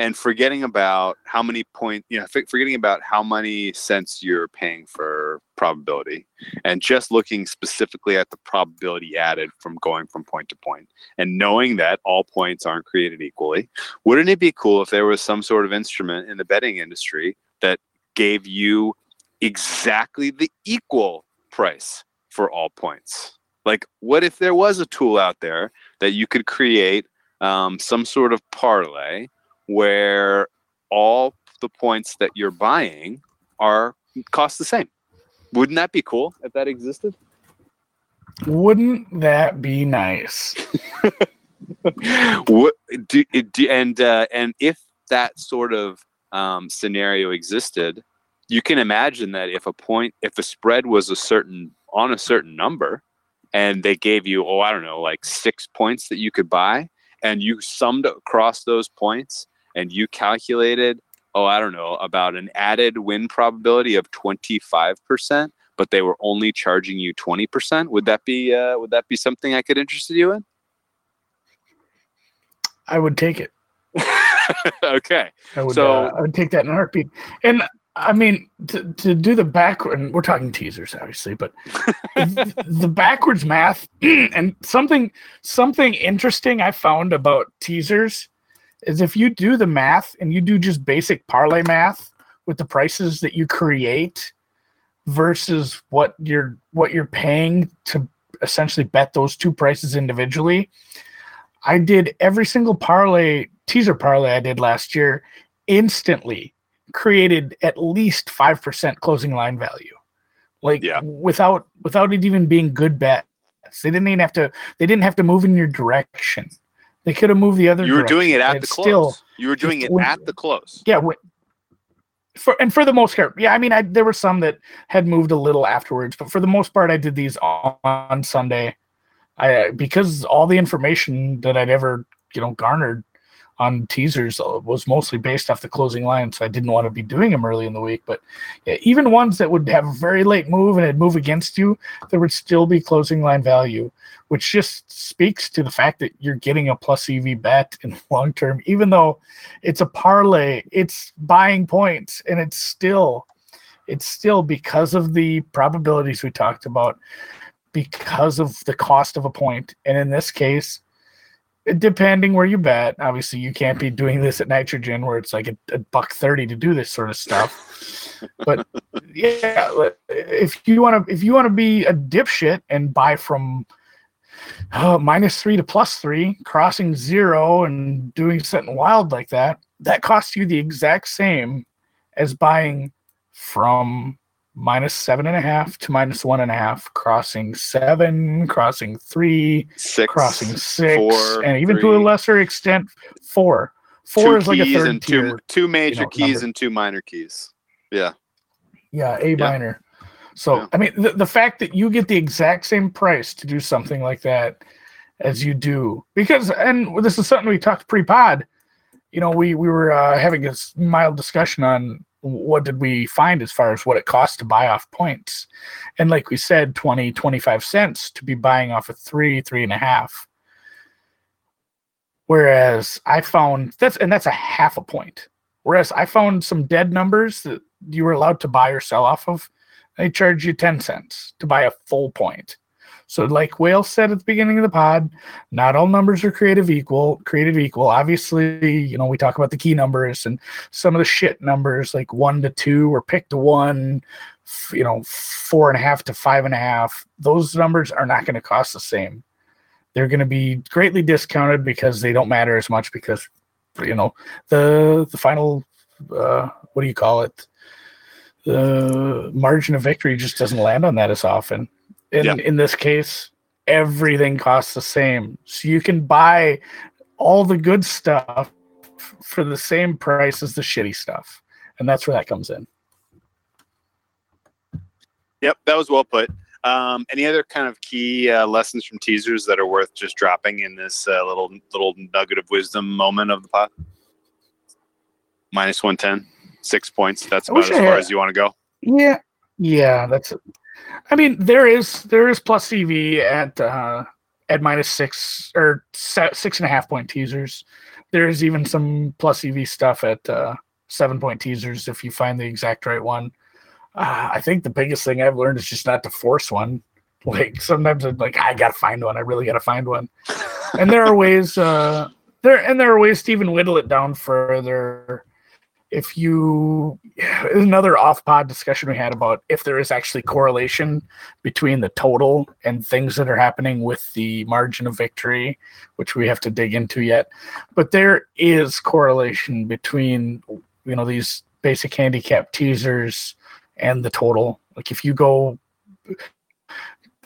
and forgetting about how many point you know forgetting about how many cents you're paying for probability and just looking specifically at the probability added from going from point to point and knowing that all points aren't created equally wouldn't it be cool if there was some sort of instrument in the betting industry that gave you exactly the equal price for all points. Like, what if there was a tool out there that you could create um, some sort of parlay where all the points that you're buying are cost the same? Wouldn't that be cool if that existed? Wouldn't that be nice? what do, do and uh, and if that sort of um, scenario existed, you can imagine that if a point, if a spread was a certain on a certain number, and they gave you, oh, I don't know, like six points that you could buy, and you summed across those points, and you calculated, oh, I don't know, about an added win probability of twenty five percent, but they were only charging you twenty percent. Would that be uh, would that be something I could interest you in? I would take it. okay. I would. So- uh, I would take that in a heartbeat. And I mean, to, to do the backward, and we're talking teasers, obviously, but th- the backwards math and something something interesting I found about teasers is if you do the math and you do just basic parlay math with the prices that you create versus what you're what you're paying to essentially bet those two prices individually. I did every single parlay teaser parlay I did last year instantly created at least 5% closing line value. Like Yeah. without without it even being good bets. They didn't even have to they didn't have to move in your direction. They could have moved the other You were doing it at the close. still you were doing it when- at the close. yeah, for and for the most part, yeah. I mean, I there were some that had moved a little afterwards, but for the most part, I did these on, on Sunday. I because all the information that I'd ever you know garnered on teasers uh, was mostly based off the closing line, so I didn't want to be doing them early in the week. But yeah, even ones that would have a very late move and it'd move against you, there would still be closing line value, which just speaks to the fact that you're getting a plus EV bet in the long term, even though it's a parlay, it's buying points, and it's still it's still because of the probabilities we talked about, because of the cost of a point, and in this case, depending where you bet, obviously you can't be doing this at nitrogen where it's like a, a buck thirty to do this sort of stuff. but yeah, if you want to if you want to be a dipshit and buy from uh, minus three to plus three, crossing zero and doing something wild like that, that costs you the exact same as buying from minus seven and a half to minus one and a half, crossing seven, crossing three, Six, crossing six, four, and even to a lesser extent, four. Four two is like a third and tier. two two major know, keys number. and two minor keys. Yeah. Yeah, A minor. So Yeah. I mean, the, the fact that you get the exact same price to do something like that as you do, because and this is something we talked pre-pod. You know, we we were uh, having a mild discussion on what did we find as far as what it costs to buy off points, and like we said, 20, 25 cents to be buying off a three, three and a half. Whereas I found that's and that's a half a point. Whereas I found some dead numbers that you were allowed to buy or sell off of. They charge you 10 cents to buy a full point. So, like Whale said at the beginning of the pod, not all numbers are creative equal, created equal. Obviously, you know, we talk about the key numbers and some of the shit numbers like one to two or pick to one, you know, four and a half to five and a half. Those numbers are not going to cost the same. They're going to be greatly discounted because they don't matter as much because, you know, the the final uh, what do you call it? the margin of victory just doesn't land on that as often. In Yeah. in this case, everything costs the same, so you can buy all the good stuff for the same price as the shitty stuff, and that's where that comes in. Yep, that was well put. Um, any other kind of key uh, lessons from teasers that are worth just dropping in this uh, little little nugget of wisdom moment of the pot? Minus one ten, six points. That's about as far had- as you want to go. Yeah, yeah, that's. I mean, there is there is plus EV at uh, at minus six or six and a half point teasers. There is even some plus EV stuff at uh, seven point teasers if you find the exact right one. Uh, I think the biggest thing I've learned is just not to force one. Like sometimes I'm like, I gotta find one. I really gotta find one. And there are ways. Uh, there and there are ways to even whittle it down further. If you another off pod discussion we had about if there is actually correlation between the total and things that are happening with the margin of victory, which we have to dig into yet. But there is correlation between you know these basic handicap teasers and the total. Like if you go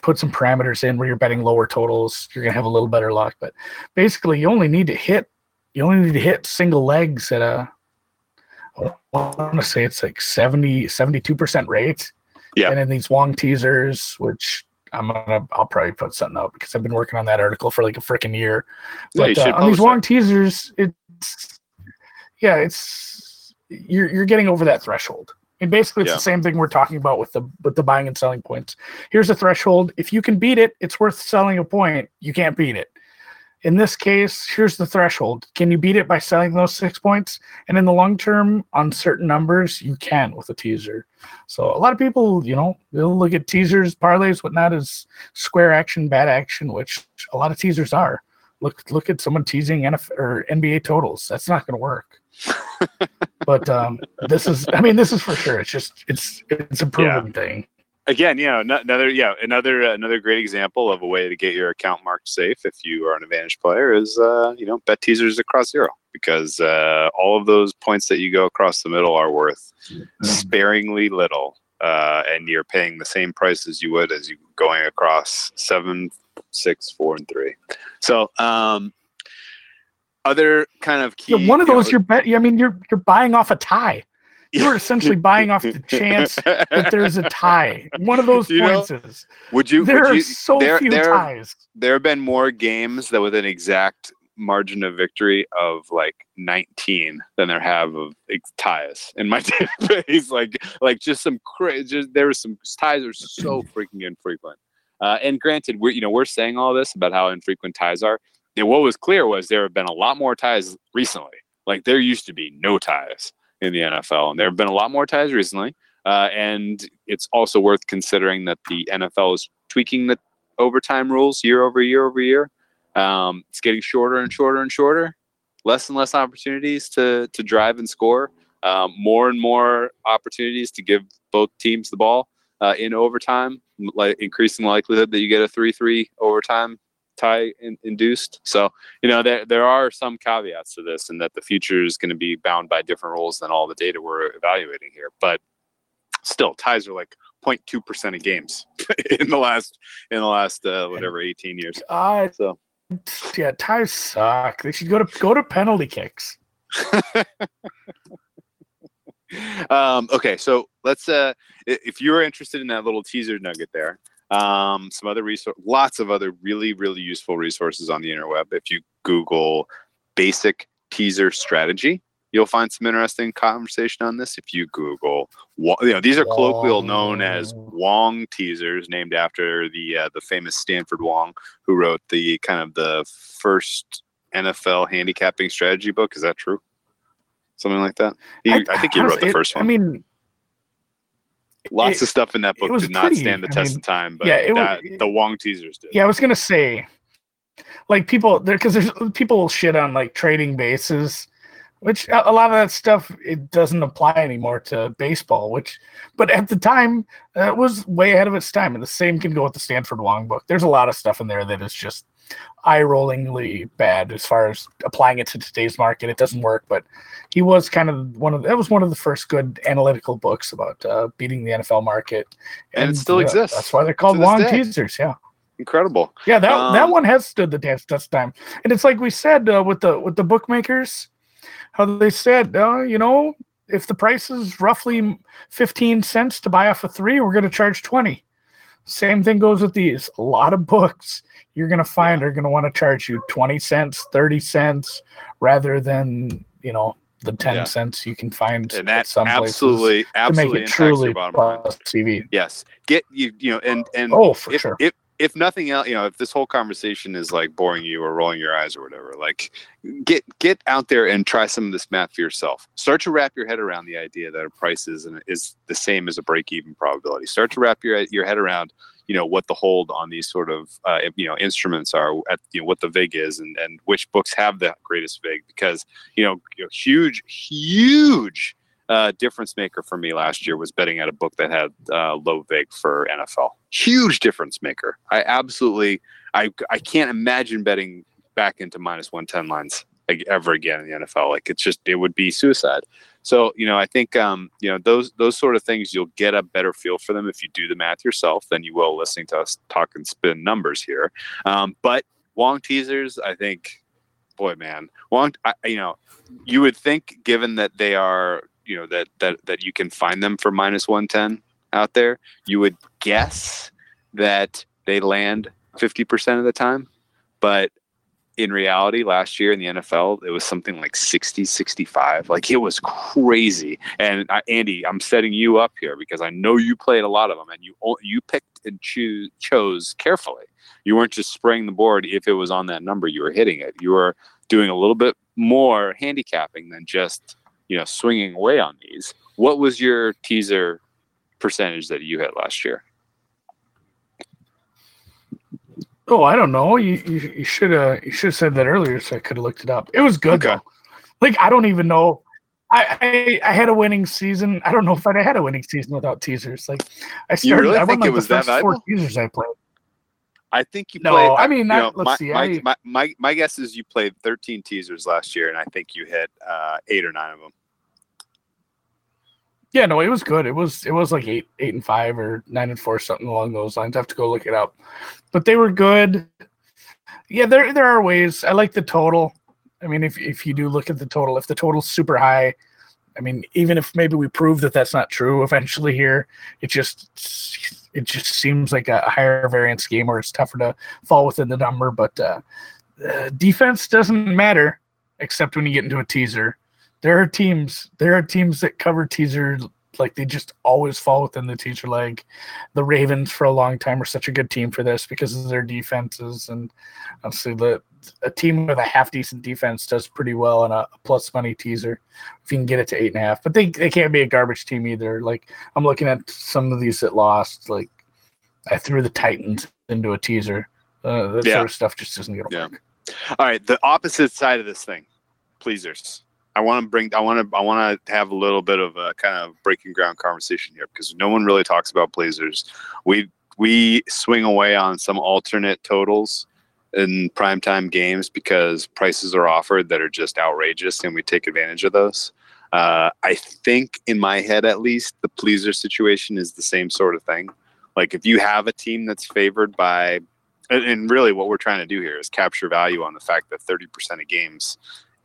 put some parameters in where you're betting lower totals, you're gonna have a little better luck. But basically, you only need to hit you only need to hit single legs at a I want to say it's like 70 72 percent rate. Yeah. And then these Wong teasers, which I'm gonna I'll probably put something up because I've been working on that article for like a freaking year. Yeah, But uh, on these publish Wong teasers, it's yeah, it's you're you're getting over that threshold. And basically, it's Yeah. the same thing we're talking about with the with the buying and selling points. Here's a threshold. If you can beat it, it's worth selling a point. You can't beat it. In this case, here's the threshold. Can you beat it by selling those six points? And in the long term, on certain numbers, you can with a teaser. So a lot of people, you know, they'll look at teasers, parlays, whatnot as square action, bad action, which a lot of teasers are. Look, look at someone teasing NFL or NBA totals. That's not going to work. but um, this is, I mean, this is for sure. It's just, it's, it's a proven thing. Again, you know, another yeah, another another great example of a way to get your account marked safe if you are an advantage player is uh, you know bet teasers across zero because uh, all of those points that you go across the middle are worth sparingly little, uh, and you're paying the same price as you would as you going across seven, six, four, and three. So, um, other kind of key. Yeah, one of you know, those you're bet. I mean, you're you're buying off a tie. You're essentially buying off the chance that there's a tie. One of those You know, points is Would you? there would are you, so there- few there- ties. there have been more games that with an exact margin of victory of like 19 than there have of ties in my database like like just some crazy there was some ties are so freaking infrequent uh, and granted we're you know we're saying all this about how infrequent ties are and what was clear was there have been a lot more ties recently like there used to be no ties in the nfl and there have been a lot more ties recently uh, and it's also worth considering that the nfl is tweaking the overtime rules year over year over year. Um, it's getting shorter and shorter and shorter. Less and less opportunities to to drive and score. Um, more and more opportunities to give both teams the ball uh, in overtime. Like increasing the likelihood that you get a three-three overtime tie in, induced. So you know there there are some caveats to this, and that the future is going to be bound by different rules than all the data we're evaluating here. But still, ties are like 0.2 percent of games in the last in the last uh, whatever 18 years. Uh, So yeah, ties suck. They should go to go to penalty kicks. um, okay, so let's uh, if you're interested in that little teaser nugget there, um, some other resource, lots of other really really useful resources on the interweb. If you Google basic teaser strategy, you'll find some interesting conversation on this. If you Google, you know, these are colloquial known as Wong. Teasers, named after the uh, the famous Stanford Wong, who wrote the kind of the first NFL handicapping strategy book. Is that true? Something like that. He, I, think he wrote the it- first one. I mean, Lots it- of stuff in that book was did not pretty- stand the I test mean, of time, but yeah, that, the Wong teasers did. yeah, I was gonna say, like people there because there's people will shit on like trading bases, which a a lot of that stuff it doesn't apply anymore to baseball. Which, but at the time, that was way ahead of its time. And the same can go with the Stanford Wong book. There's a lot of stuff in there that is just eye-rollingly bad as far as applying it to today's market. It doesn't work, but he was kind of one of that was one of the first good analytical books about uh, beating the NFL market, And it still uh, exists That's why they're called long day. teasers. Yeah. Incredible. Yeah, that that Um, one has stood the test test time, and it's like we said uh, with the with the bookmakers, how they said, uh, you know, if the price is roughly fifteen cents to buy off a three, we're going to charge twenty. Same thing goes with these. A lot of books you're going to find are going to want to charge you twenty cents, thirty cents, rather than you know the ten Yeah. cents you can find And at that some places absolutely, to make absolutely it truly bottom line. plus EV. Yes. Get you, you know, and and Oh, for if, sure. if if nothing else, you know, if this whole conversation is like boring you or rolling your eyes or whatever, like get get out there and try some of this math for yourself. Start to wrap your head around the idea that a price is is the same as a break even probability. Start to wrap your your head around, you know, what the hold on these sort of uh, you know instruments are at you know what the vig is and and which books have the greatest vig because you know, huge huge uh, difference maker for me last year was betting at a book that had uh, low vig for NFL. Huge difference maker. I absolutely, I, I can't imagine betting back into minus one ten lines like, ever again in the NFL. Like it's just, it would be suicide. So you know, I think um, you know those those sort of things you'll get a better feel for them if you do the math yourself than you will listening to us talk and spin numbers here. Um, but Wong teasers, I think, boy, man, Wong, I, you know, you would think given that they are you know that that that you can find them for minus 110 out there you would guess that they land 50% of the time but in reality last year in the NFL it was something like 60 65 like it was crazy. And I, Andy I'm setting you up here because I know you played a lot of them and you you picked and choose chose carefully. You weren't just spraying the board if it was on that number you were hitting it. You were doing a little bit more handicapping than just you know swinging away on these. What was your teaser percentage that you hit last year Oh, I don't know. You you, you should have you should have said that earlier, so I could have looked it up. It was good Okay. though. Like I don't even know. I, I I had a winning season. I don't know if I'd had a winning season without teasers. Like I started. really I won think like it was the that first four teasers I played. i think you No, played I mean, I- know, let's my, see, my, I- my, my, my guess is you played 13 teasers last year and i think you hit uh, eight or nine of them Yeah, no, it was good. It was it was like eight eight and five or nine and four, something along those lines. I have to go look it up. But they were good. Yeah, there there are ways. I like the total. I mean, if if you do look at the total, if the total's super high, I mean, even if maybe we prove that that's not true eventually here, it just it just seems like a higher variance game where it's tougher to fall within the number. But uh, uh, defense doesn't matter except when you get into a teaser there are teams there are teams that cover teaser like they just always fall within the teaser leg. The ravens for a long time were such a good team for this because of their defenses and obviously the a team with a half decent defense does pretty well on a plus money teaser. If you can get it to eight and a half but they, they can't be a garbage team either. Like i'm looking at some of these that lost like i threw the titans into a teaser. Uh, that Yeah. sort of stuff just isn't gonna Yeah. work all right the opposite side of this thing pleasers i want to bring i want to i want to have a little bit of a kind of breaking ground conversation here because no one really talks about pleasers we we swing away on some alternate totals in primetime games because prices are offered that are just outrageous and we take advantage of those. Uh, i think in my head at least the pleaser situation is the same sort of thing. Like if you have a team that's favored by and really what we're trying to do here is capture value on the fact that 30% of games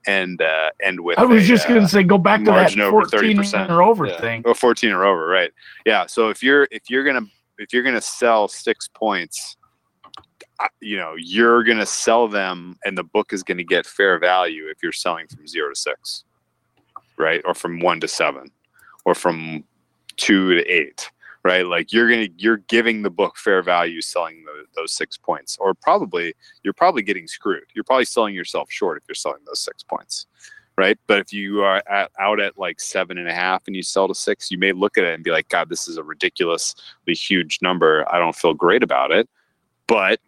end uh, end with i was a, just uh, gonna say go back to that margin over 14 30%. or over yeah. thing or 14 or over right yeah so if you're if you're gonna if you're gonna sell six points uh, you know you're gonna sell them and the book is gonna get fair value if you're selling from zero to six right or from one to seven or from two to eight right? Like you're gonna you're giving the book fair value selling the, those six points or probably you're probably getting screwed. You're probably selling yourself short if you're selling those six points right? But if you are at, out at like seven and a half and you sell to six you may look at it and be like god this is a ridiculously huge number. I don't feel great about it. But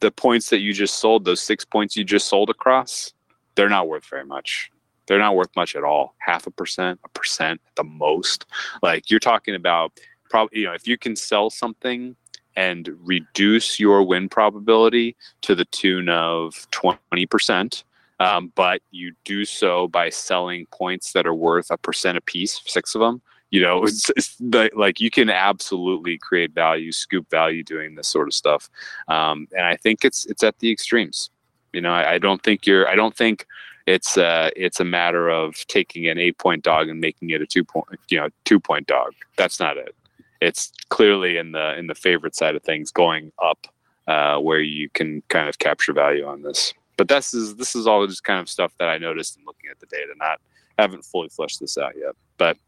the points that you just sold those six points you just sold across they're not worth very much. They're not worth much at all. Half a percent a percent at the most. Like you're talking about probably you know if you can sell something and reduce your win probability to the tune of 20%. Um, but you do so by selling points that are worth a percent a piece, six of them. You know, it's, it's the, like you can absolutely create value, scoop value doing this sort of stuff. Um, and I think it's it's at the extremes. You know, I, I don't think you're. I don't think it's uh it's a matter of taking an eight point dog and making it a two point you know two point dog. That's not it. It's clearly in the in the favorite side of things going up, uh, where you can kind of capture value on this but this is this is all just kind of stuff that I noticed in looking at the data. Not haven't fully fleshed this out yet, but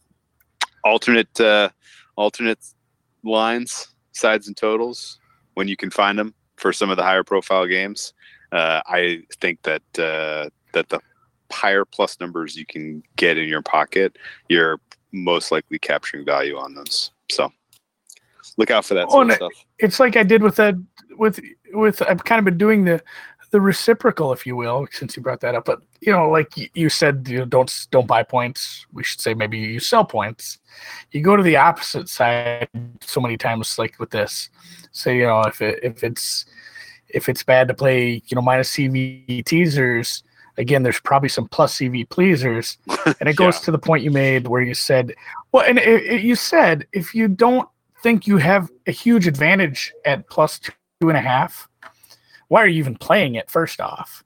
alternate uh, alternate lines, sides, and totals when you can find them for some of the higher profile games. Uh, I think that uh, that the higher plus numbers you can get in your pocket, you're most likely capturing value on those. So look out for that Oh, stuff. it's like I did with that with with I've kind of been doing the the reciprocal, if you will, since you brought that up. But you know, like you said, you know, don't don't buy points. We should say maybe you sell points. You go to the opposite side so many times, like with this. Say you know if it if it's if it's bad to play, you know, minus EV teasers. Again, there's probably some plus EV pleasers, and it goes Yeah. to the point you made where you said, well, and it, it- you said if you don't think you have a huge advantage at plus two and a half, why are you even playing it? First off,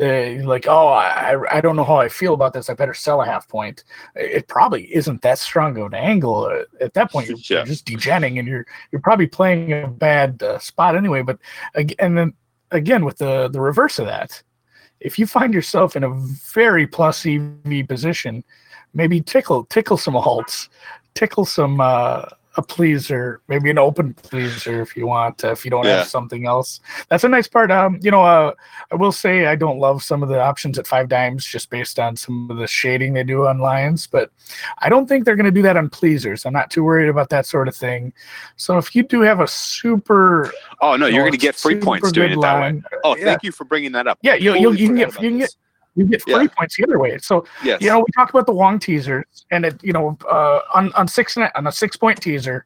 uh, like, oh, I, I don't know how I feel about this. I better sell a half point. It probably isn't that strong of an angle. Uh, At that point, you're, you're just degenning, and you're you're probably playing a bad uh, spot anyway. But and then again with the the reverse of that, if you find yourself in a very plus EV position, maybe tickle tickle some halts, tickle some uh, a pleaser, maybe an open pleaser if you want. Uh, if you don't Yeah. have something else, that's a nice part. Um, you know, uh, I will say I don't love some of the options at 5Dimes just based on some of the shading they do on lions, but I don't think they're going to do that on pleasers. I'm not too worried about that sort of thing. So if you do have a super, Oh no, you're going to get free points doing it that way. Oh, yeah. thank you for bringing that up. Yeah, you you, you can get you can get this. You get free Yeah. points the other way. So Yes. you know, we talk about the Wong teasers, and it, you know, uh, on on six and a- on a six point teaser.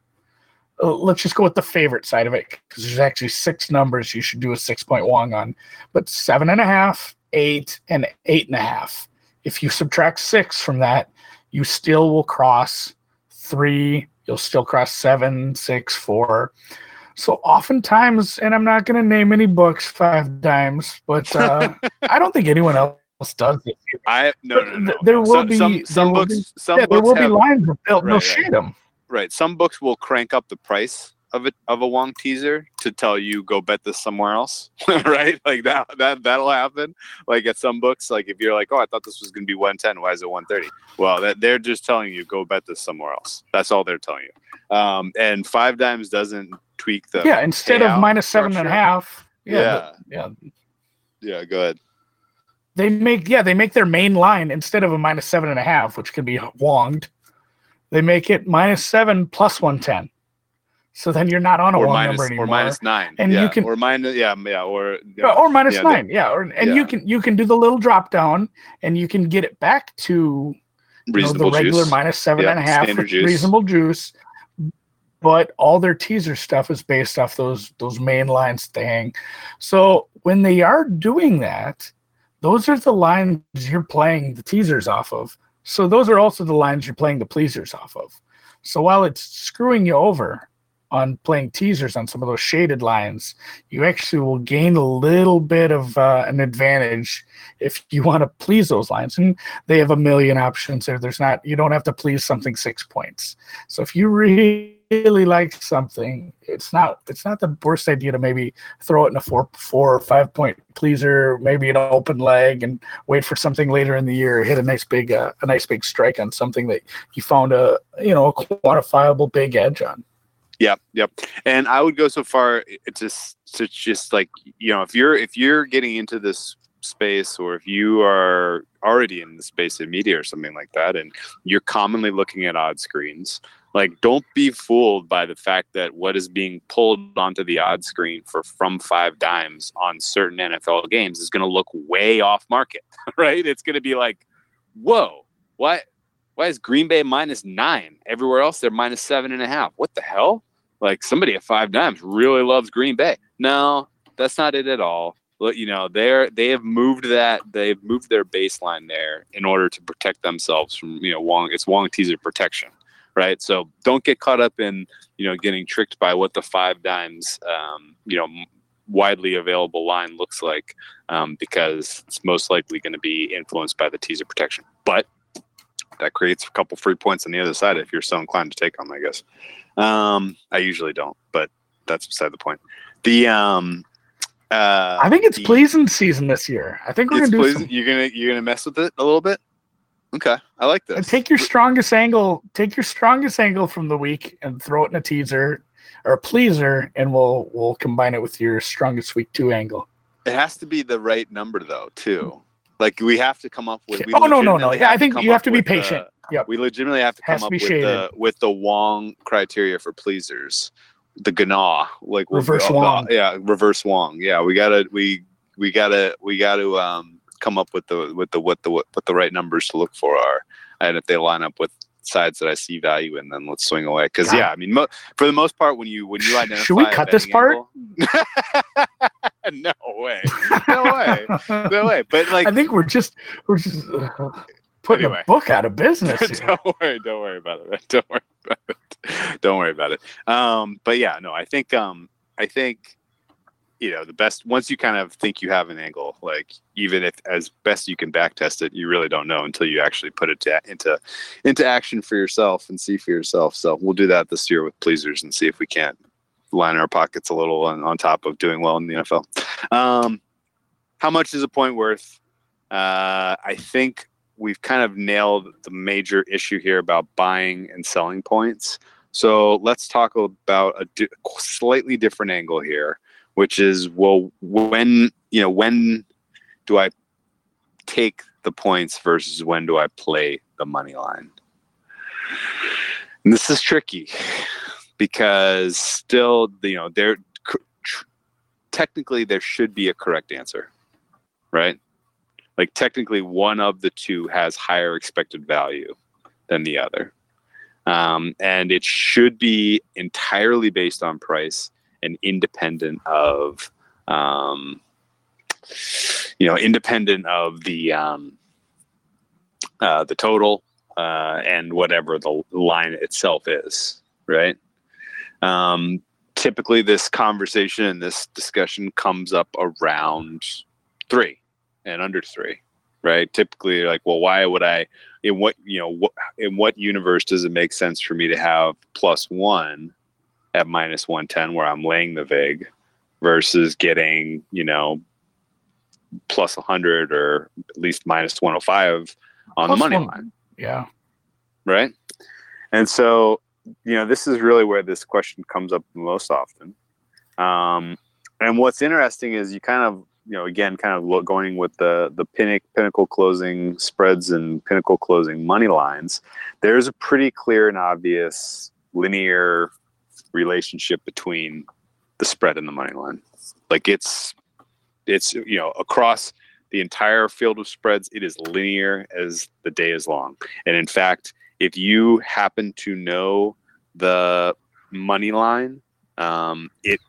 Uh, let's just go with the favorite side of it because there's actually six numbers you should do a six point Wong on, but seven and a half, eight, and eight and a half. If you subtract six from that, you still will cross three. You'll still cross seven, six, four. So oftentimes, and I'm not going to name any books 5Dimes, but uh, I don't think anyone else does it. I no no no. no. There will some, be- some, some books. Some yeah, there will have, be lines that they'll, they'll Right, right. them. right. Some books will crank up the price of it of a Wong teaser to tell you go bet this somewhere else. right, like that that that'll happen. Like at some books, like if you're like, oh, I thought this was going to be 110. Why is it 130? Well, that they're just telling you go bet this somewhere else. That's all they're telling you. Um, and 5Dimes doesn't tweak the Yeah, instead of minus seven and a half. Yeah, Yeah. the- yeah. Yeah, go ahead. They make yeah they make their main line instead of a minus seven and a half, which can be wonged. They make it minus seven plus one ten. So then you're not on a Or minus number anymore. or minus nine. And you can- or minus yeah yeah or Yeah, or minus Yeah, they- nine, yeah. Or, and you can you can do the little drop down, and you can get it back to you know, the regular juice. minus seven Yeah, and a half juice. reasonable juice. But all their teaser stuff is based off those those main lines thing. So when they are doing that, those are the lines you're playing the teasers off of. So those are also the lines you're playing the pleasers off of. So while it's screwing you over on playing teasers on some of those shaded lines, you actually will gain a little bit of uh, an advantage if you want to please those lines. And they have a million options there. There's not you don't have to please something six points. So if you really like something, it's not it's not the worst idea to maybe throw it in a four four or five point pleaser, maybe an open leg, and wait for something later in the year. Hit a nice big uh, a nice big strike on something that you found a you know a quantifiable big edge on. Yep, yep. And I would go so far to to just like you know if you're if you're getting into this space or if you are already in the space of media or something like that and you're commonly looking at odd screens like don't be fooled by the fact that what is being pulled onto the odd screen for from 5Dimes on certain NFL games is going to look way off market right it's going to be like whoa what why is Green Bay minus nine? Everywhere else they're minus seven and a half. What the hell? Like somebody at 5Dimes really loves Green Bay. No, that's not it at all. You know, they're they have moved that they've moved their baseline there in order to protect themselves from you know Wong. It's Wong teaser protection, right? So don't get caught up in you know getting tricked by what the 5Dimes um, you know widely available line looks like um, because it's most likely going to be influenced by the teaser protection. But that creates a couple free points on the other side if you're so inclined to take them, I guess. Um, I usually don't, but that's beside the point. The um, uh, I think it's the- pleaser season this year. I think we're gonna do pleasant. You're gonna you're gonna mess with it a little bit. Okay, I like some. this. Take your strongest angle. Take your strongest angle from the week and throw it in a teaser or a pleaser, and we'll we'll combine it with your strongest week two angle. It has to be the right number though, too. Like we have to come up with. we Oh no no no! Yeah, I think you have to be the- patient. Yep. we legitimately have to come to up with the with the Wong criteria for pleasers, the gnaw, like we Reverse Wong. Yeah, reverse Wong. Yeah, we gotta we we gotta we gotta um come up with the with the what the what, what the right numbers to look for are, and if they line up with sides that I see value in, then let's swing away. Because yeah, I mean, mo- for the most part, when you when you identify, Should we cut this part? no way, no way, no way. But like, I think we're just we're just uh, putting Anyway. a book out of business. here. don't worry, don't worry about it. Don't worry about it. Don't worry about it. Um, but yeah, no, I think um, I think you know the best once you kind of think you have an angle, like even if as best you can back test it, you really don't know until you actually put it to, into into action for yourself and see for yourself. So we'll do that this year with pleasers and see if we can't line our pockets a little on, on top of doing well in the NFL. Um, how much is a point worth? Uh, I think we've kind of nailed the major issue here about buying and selling points. So let's talk about a di- slightly different angle here, which is well, when you know when do I take the points versus when do I play the money line? And this is tricky because still, you know, there technically there should be a correct answer, right? Like technically, one of the two has higher expected value than the other, um, and it should be entirely based on price and independent of, um, you know, independent of the um, uh, the total uh, and whatever the line itself is, right? Um, typically, this conversation and this discussion comes up around three and under three, right? Typically, like, well, why would I? In what you know, what in what universe does it make sense for me to have plus one at minus one ten, where I'm laying the vig, versus getting you know plus 100 or at least minus 105 on Plus the money one. line Yeah. right? And so, you know, this is really where this question comes up most often. Um, and what's interesting is you kind of, you know, again, kind of going with the the pinnacle, pinnacle closing spreads and pinnacle closing money lines. There's a pretty clear and obvious linear relationship between the spread and the money line. Like it's it's you know across the entire field of spreads, it is linear as the day is long. And in fact, if you happen to know the money line, um, it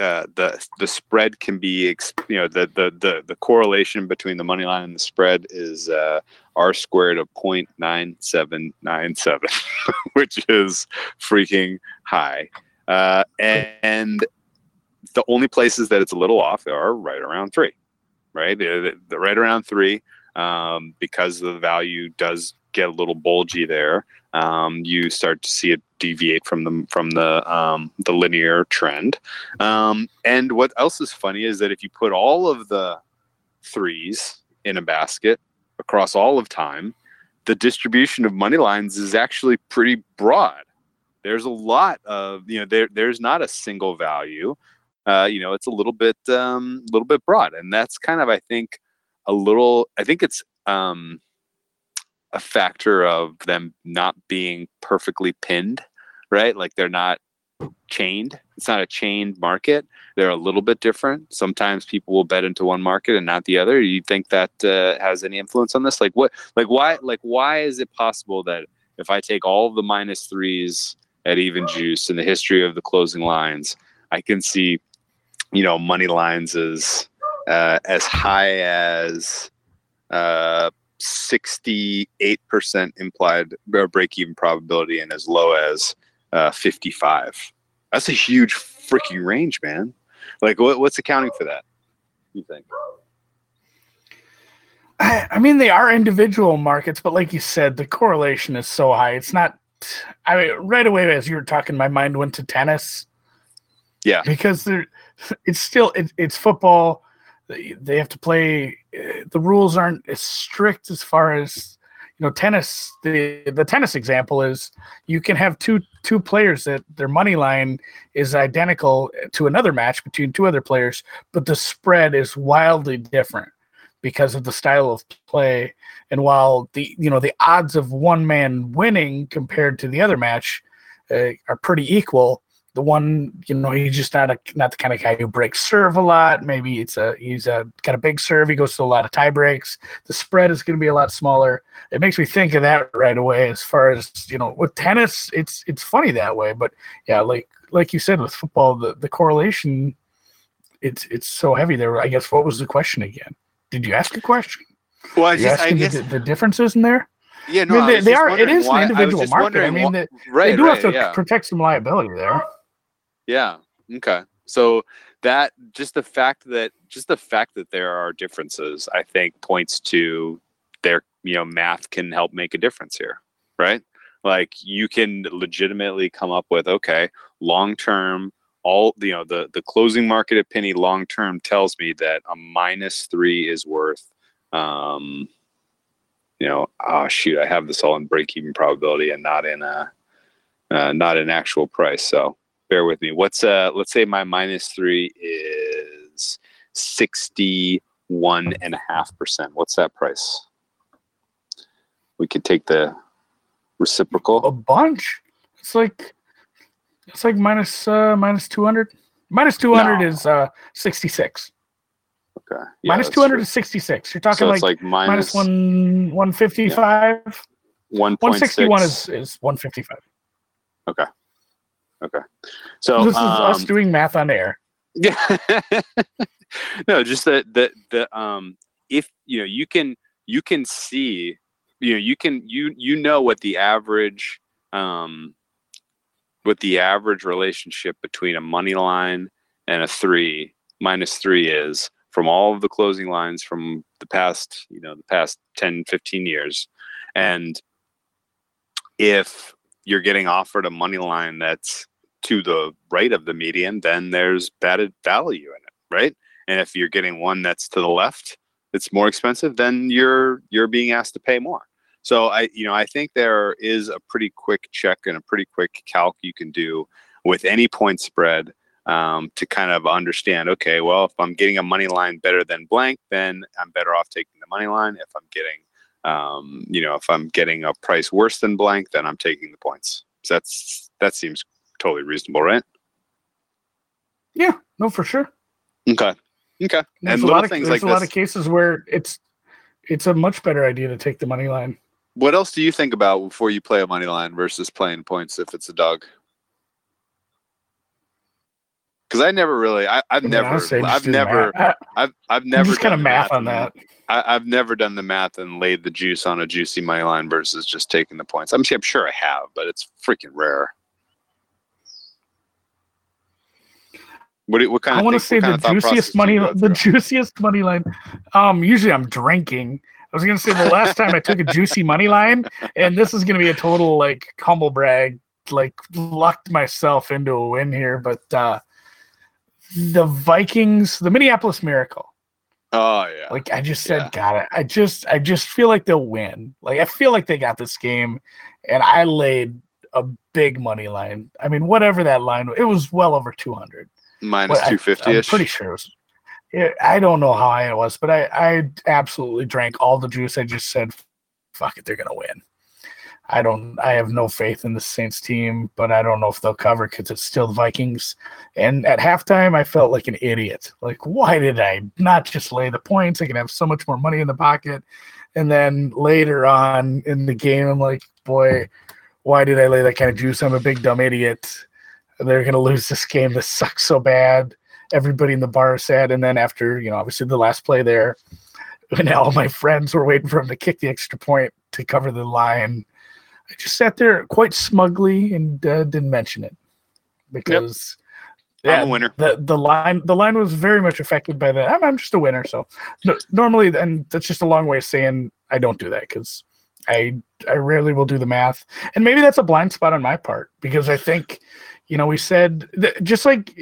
uh, the the spread can be you know the, the the the correlation between the money line and the spread is uh, r squared of 0.9797, which is freaking high. Uh, and, and the only places that it's a little off are right around three, right? The right around three, um, because the value does get a little bulgy there. Um, you start to see it deviate from the from the um, the linear trend. Um, and what else is funny is that if you put all of the threes in a basket across all of time, the distribution of money lines is actually pretty broad. There's a lot of you know there there's not a single value. Uh, you know, it's a little bit um, little bit broad, and that's kind of I think a little. I think it's um, a factor of them not being perfectly pinned, right? Like they're not chained. It's not a chained market. They're a little bit different. Sometimes people will bet into one market and not the other. Do You think that uh, has any influence on this? Like what? Like why? Like why is it possible that if I take all the minus threes at even juice in the history of the closing lines, I can see, you know, money lines as uh, as high as uh, 68% implied break even probability and as low as uh, 55. That's a huge freaking range, man. Like, what, what's accounting for that? You think? I, I mean, they are individual markets, but like you said, the correlation is so high. It's not. I mean, right away as you were talking, my mind went to tennis. Yeah, because there, it's still it, it's football. They have to play. Uh, the rules aren't as strict as far as you know. Tennis. The the tennis example is you can have two two players that their money line is identical to another match between two other players, but the spread is wildly different because of the style of play. And while the you know the odds of one man winning compared to the other match uh, are pretty equal, the one you know he's just not a not the kind of guy who breaks serve a lot. Maybe it's a he's a kind of big serve. He goes to a lot of tie breaks. The spread is going to be a lot smaller. It makes me think of that right away. As far as you know, with tennis, it's it's funny that way. But yeah, like like you said with football, the the correlation it's it's so heavy there. I guess what was the question again? Did you ask a question? Well, I, just, I guess the, the, differences in there. Yeah, no, I mean, they, they are. It is why, an individual market. I mean, they, right, they do right, have to yeah. protect some liability there. Yeah. Okay. So that just the fact that just the fact that there are differences, I think, points to their you know math can help make a difference here, right? Like you can legitimately come up with okay, long term all you know the the closing market at penny long term tells me that a minus three is worth um you know oh shoot i have this all in break even probability and not in a uh, not an actual price so bear with me what's uh let's say my minus three is 61 and a half percent what's that price we could take the reciprocal A bunch. It's like it's like minus uh minus two hundred. Minus two hundred No. is uh sixty six. okay Yeah, two hundred is sixty six. You're talking so like, like minus minus one one fifty five. one One sixty one is is one fifty five. so this is us um, doing math on air. Yeah. no, just that the the um if you know you can you can see you know you can you you know what the average um what the average relationship between a money line and a three minus three is from all of the closing lines from the past you know the past 10 15 years and if you're getting offered a money line that's to the right of the median, then there's added value in it, right? And if you're getting one that's to the left, it's more expensive, then you're you're being asked to pay more. So I, you know, I think there is a pretty quick check and a pretty quick calc you can do with any point spread um, to kind of understand. Okay, well, if I'm getting a money line better than blank, then I'm better off taking the money line. If I'm getting, um, you know, if I'm getting a price worse than blank, then I'm taking the points. So that's that seems totally reasonable, right? Yeah, no, for sure. Okay. Okay. There's and a lot of things there's like a lot of cases where it's it's a much better idea to take the money line. What else do you think about before you play a money line versus playing points if it's a dog? Because I never really, I, mean, never, honestly, I just I've never, math. I've, I've never just kind of math on that. I, I've never done the math and laid the juice on a juicy money line versus just taking the points. I'm, I'm sure I have, but it's freaking rare. What, what kind I want to say the kind of thought process juiciest money, the juiciest money line. Um, usually I'm drinking. I was gonna say the last time I took a juicy money line, and this is gonna be a total like humble brag, like lucked myself into a win here. But uh the Vikings, the Minneapolis Miracle. Oh yeah. Like I just said, Yeah. got it. I just I just feel like they'll win. Like I feel like they got this game, and I laid a big money line. I mean, whatever that line, was it was well over two hundred. Minus Well, I- two fifty I'm ish. pretty sure it was. Yeah, I don't know how high it was, but I, I absolutely drank all the juice. I just said, "Fuck it, they're gonna win." I don't. I have no faith in the Saints team, but I don't know if they'll cover because it's still the Vikings. And at halftime, I felt like an idiot. Like, why did I not just lay the points? I can have so much more money in the pocket. And then later on in the game, I'm like, boy, why did I lay that kind of juice? I'm a big dumb idiot. They're gonna lose this game. This sucks so bad. Everybody in the bar is sad. And then after, you know, obviously the last play there, when all my friends were waiting for him to kick the extra point to cover the line, I just sat there quite smugly and uh, didn't mention it because I'm a winner. the the line the line was very much affected by that. I'm, I'm just a winner, so no, normally, and that's just a long way of saying I don't do that because I I rarely will do the math, and maybe that's a blind spot on my part because I think, you know, we said just like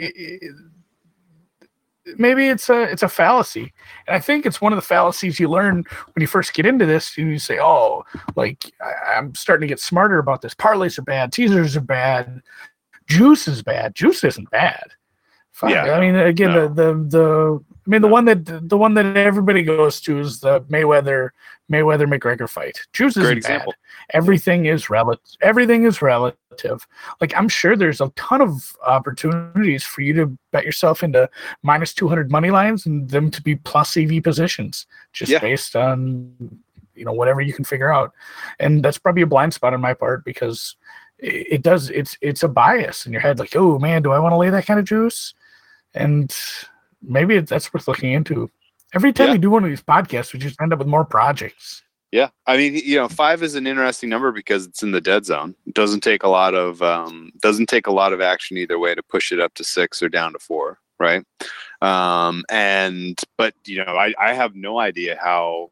maybe it's a it's a fallacy, and I think it's one of the fallacies you learn when you first get into this, and you say, oh, like I, I'm starting to get smarter about this. Parlays are bad, teasers are bad, juice is bad. Juice isn't bad. Fine. Yeah, I mean, again, no. the, the the I mean, the one that the one that everybody goes to is the Mayweather Mayweather McGregor fight. Juice is example. Everything is relative. Everything is relative. Like I'm sure there's a ton of opportunities for you to bet yourself into minus 200 money lines and them to be plus EV positions, just Yeah. based on you know whatever you can figure out. And that's probably a blind spot on my part because it, it does. It's it's a bias in your head. Like, oh man, do I want to lay that kind of juice? And maybe that's worth looking into. Every time Yeah. we do one of these podcasts, we just end up with more projects. Yeah, I mean, you know, five is an interesting number because it's in the dead zone. It doesn't take a lot of um, doesn't take a lot of action either way to push it up to six or down to four, right? Um, and but you know, I, I have no idea how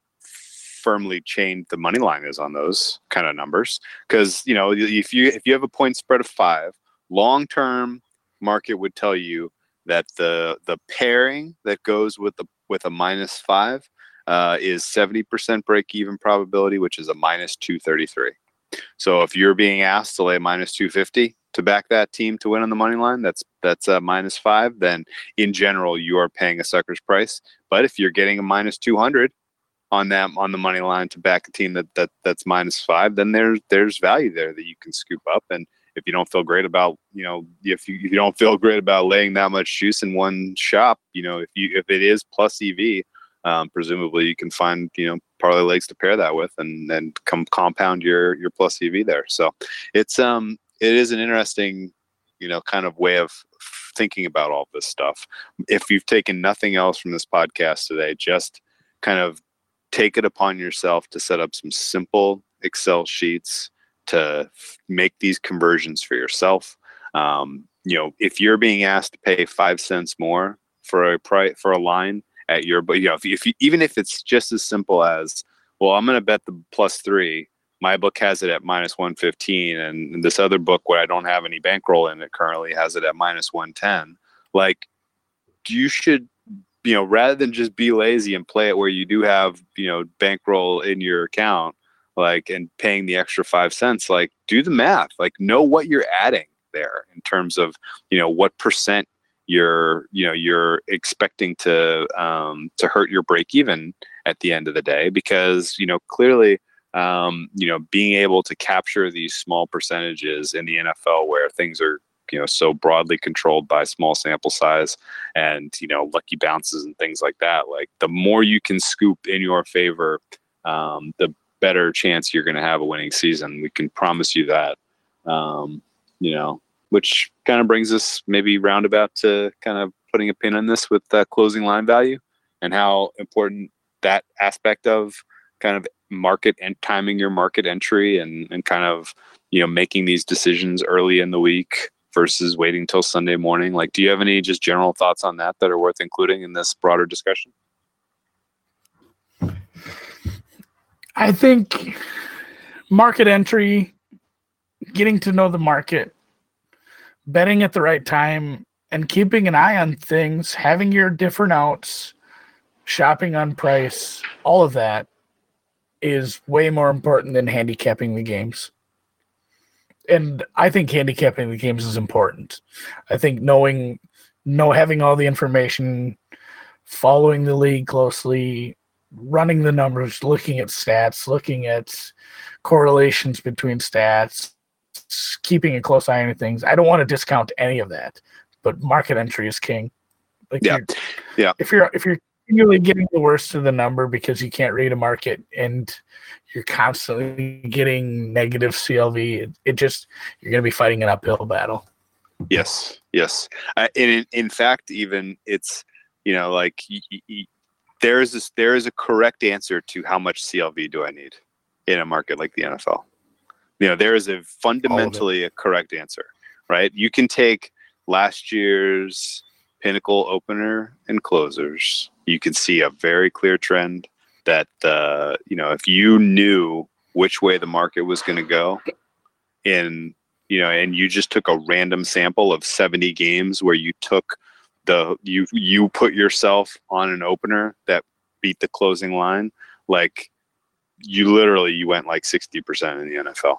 firmly chained the money line is on those kind of numbers because you know if you if you have a point spread of five, long term market would tell you that the the pairing that goes with the with a minus five uh, is 70% break even probability, which is a minus 233. So if you're being asked to lay minus 250 to back that team to win on the money line, that's that's a minus five. Then in general, you are paying a sucker's price. But if you're getting a minus 200 on that on the money line to back a team that, that that's minus five, then there's there's value there that you can scoop up. And if you don't feel great about you know if you, if you don't feel great about laying that much juice in one shop, you know if you if it is plus EV, um, presumably you can find you know parlay legs to pair that with and then come compound your your plus EV there. So it's um it is an interesting you know kind of way of thinking about all this stuff. If you've taken nothing else from this podcast today, just kind of take it upon yourself to set up some simple Excel sheets to make these conversions for yourself. Um, you know, if you're being asked to pay five cents more for a price for a line at your, but you know, if, if you, even if it's just as simple as, well, I'm going to bet the plus three. My book has it at minus 115, and this other book, where I don't have any bankroll in it currently, has it at minus 110. Like, you should, you know, rather than just be lazy and play it where you do have, you know, bankroll in your account, like, and paying the extra five cents, like, do the math, like, know what you're adding there in terms of, you know, what percent you're you know you're expecting to um, to hurt your break even at the end of the day because you know clearly um, you know being able to capture these small percentages in the NFL where things are you know so broadly controlled by small sample size and you know lucky bounces and things like that like the more you can scoop in your favor um, the better chance you're going to have a winning season we can promise you that um, you know which kind of brings us maybe roundabout to kind of putting a pin on this with uh, closing line value and how important that aspect of kind of market and timing your market entry and, and kind of you know making these decisions early in the week versus waiting till Sunday morning. Like, do you have any just general thoughts on that that are worth including in this broader discussion? I think market entry, getting to know the market, betting at the right time, and keeping an eye on things, having your different outs, shopping on price, all of that is way more important than handicapping the games. And I think handicapping the games is important. I think knowing, know having all the information, following the league closely, running the numbers, looking at stats, looking at correlations between stats, keeping a close eye on things. I don't want to discount any of that, but market entry is king. Like Yeah. Yeah. If you're if you're continually getting the worst of the number because you can't read a market and you're constantly getting negative CLV. It, it just you're going to be fighting an uphill battle. Yes, yes. Uh, and in, in fact, even it's you know like y- y- there is this, there is a correct answer to how much CLV do I need in a market like the NFL. You know, there is a fundamentally a correct answer, right? You can take last year's pinnacle opener and closers. You can see a very clear trend that uh, you know if you knew which way the market was going to go in you know and you just took a random sample of 70 games where you took the you you put yourself on an opener that beat the closing line like you literally you went like 60% in the NFL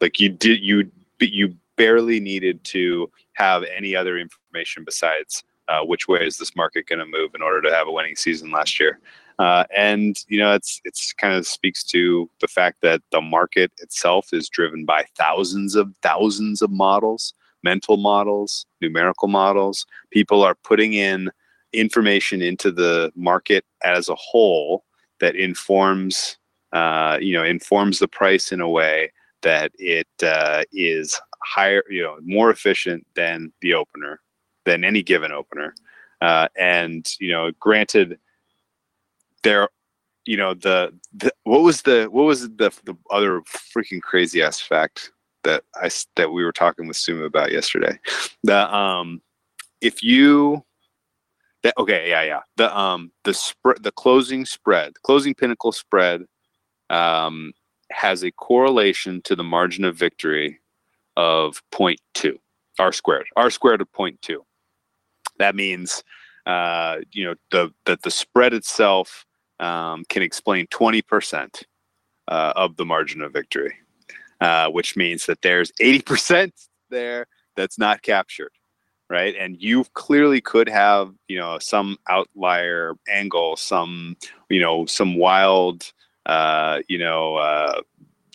like you did you you barely needed to have any other information besides uh, which way is this market going to move in order to have a winning season last year. Uh, and you know, it's it's kind of speaks to the fact that the market itself is driven by thousands of thousands of models, mental models, numerical models. People are putting in information into the market as a whole that informs, uh, you know, informs the price in a way that it uh, is higher, you know, more efficient than the opener, than any given opener. Uh, and you know, granted there you know the, the what was the what was the the other freaking crazy ass fact that I that we were talking with Suma about yesterday. The um if you that okay yeah yeah. The um the spread the closing spread closing pinnacle spread um has a correlation to the margin of victory of 0.2 r squared r squared of 0.2 that means uh you know the that the spread itself um, can explain 20% uh, of the margin of victory, uh, which means that there's 80% there that's not captured, right? And you clearly could have, you know, some outlier angle, some, you know, some wild, uh, you know, uh,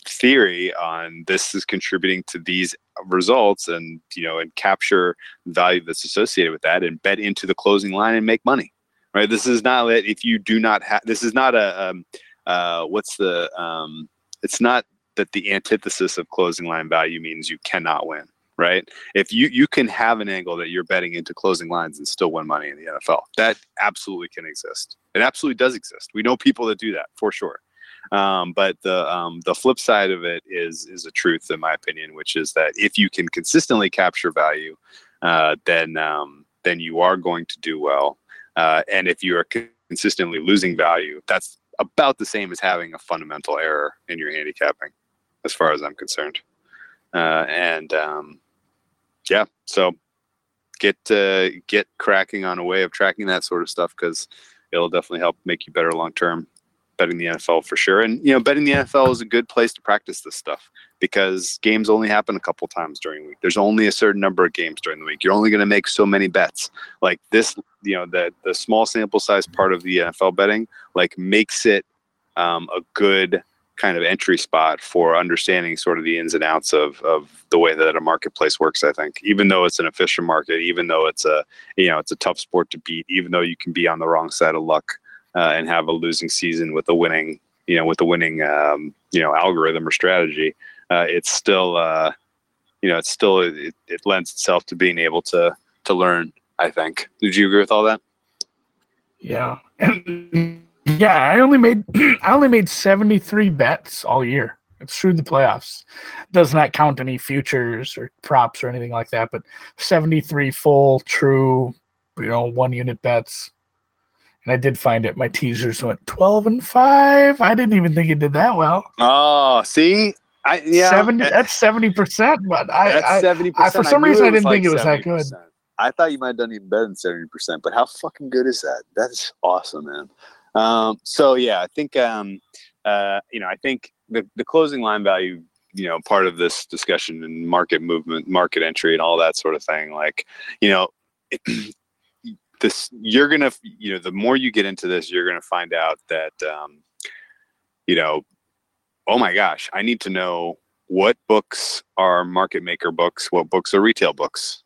theory on this is contributing to these results and you know and capture value that's associated with that and bet into the closing line and make money right? This is not if you do not have, this is not a, um, uh, what's the, um, it's not that the antithesis of closing line value means you cannot win, right? If you, you can have an angle that you're betting into closing lines and still win money in the NFL, that absolutely can exist. It absolutely does exist. We know people that do that for sure. Um, but the um, the flip side of it is is a truth, in my opinion, which is that if you can consistently capture value, uh, then um, then you are going to do well. Uh, and if you are consistently losing value, that's about the same as having a fundamental error in your handicapping, as far as I'm concerned. Uh, and um, yeah, so get uh, get cracking on a way of tracking that sort of stuff because it'll definitely help make you better long term betting the NFL for sure. And you know, betting the NFL is a good place to practice this stuff because games only happen a couple times during the week. There's only a certain number of games during the week. You're only going to make so many bets. Like this, you know, the the small sample size part of the NFL betting like makes it um, a good kind of entry spot for understanding sort of the ins and outs of, of the way that a marketplace works i think even though it's an efficient market even though it's a you know it's a tough sport to beat even though you can be on the wrong side of luck uh, and have a losing season with a winning you know with a winning um, you know algorithm or strategy uh, it's still uh, you know it's still it, it lends itself to being able to to learn. I think. Did you agree with all that? Yeah, yeah, I only made I only made seventy three bets all year. It's through the playoffs. Does not count any futures or props or anything like that. But seventy three full true, you know, one unit bets. And I did find it. My teasers went twelve and five. I didn't even think it did that well. Oh, see, I yeah, 70, eh. that's seventy percent. But I, that's seventy percent. For some reason, I didn't like think it was 70%. that good. I thought you might have done even better than seventy percent. But how fucking good is that? That's awesome, man. Um, so yeah, I think um, uh, you know, I think the the closing line value, you know, part of this discussion and market movement, market entry, and all that sort of thing. Like, you know. this you're gonna you know the more you get into this you're gonna find out that um, you know oh my gosh, I need to know what books are market maker books, what books are retail books.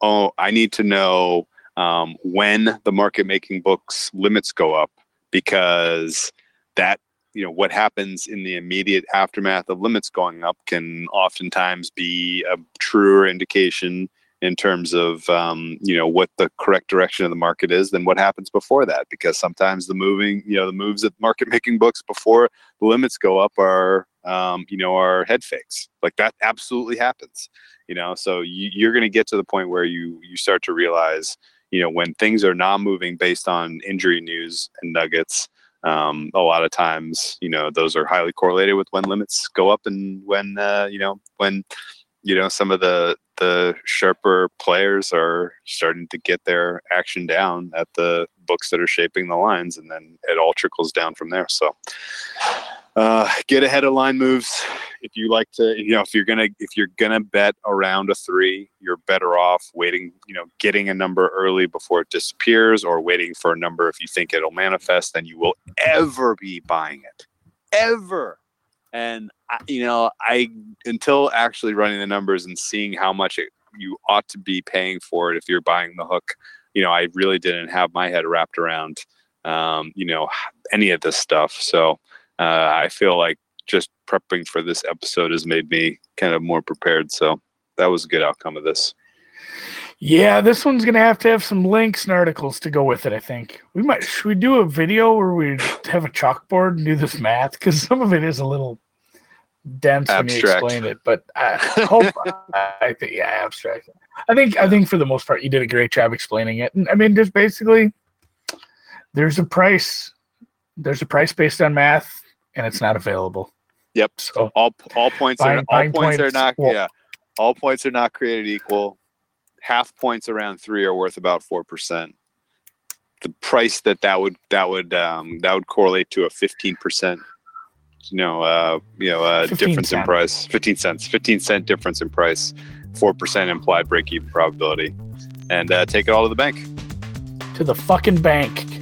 Oh, I need to know um, when the market making books limits go up because that you know what happens in the immediate aftermath of limits going up can oftentimes be a truer indication in terms of um, you know what the correct direction of the market is than what happens before that because sometimes the moving you know the moves at market making books before the limits go up are um, you know are head fakes. Like that absolutely happens you know? So you, you're going to get to the point where you you start to realize you know when things are not moving based on injury news and nuggets um, a lot of times you know those are highly correlated with when limits go up and when uh, you know when you know some of the the sharper players are starting to get their action down at the books that are shaping the lines and then it all trickles down from there. So uh, get ahead of line moves. If you like to you know if you're gonna if you're gonna bet around a three you're better off waiting you know getting a number early before it disappears or waiting for a number if you think it'll manifest then you will ever be buying it. Ever. And you know i until actually running the numbers and seeing how much it, you ought to be paying for it if you're buying the hook you know i really didn't have my head wrapped around um, you know any of this stuff. So uh, i feel like just prepping for this episode has made me kind of more prepared so that was a good outcome of this Yeah, this one's gonna have to have some links and articles to go with it. I think we might. Should we do a video where we have a chalkboard and do this math? Because some of it is a little dense when you explain it. But I hope I think yeah, abstract. I think I think for the most part you did a great job explaining it. And I mean, just basically, there's a price. There's a price based on math, and it's not available. Yep. So all all points are all fine points, are not well- yeah. All points are not created equal. Half points around three are worth about four percent. The price that that would that would um, that would correlate to a 15 percent you know uh you know uh 15 difference in price. 15 cents 15 cent difference in price. Four percent implied break even probability. And uh, take it all to the bank. To the fucking bank,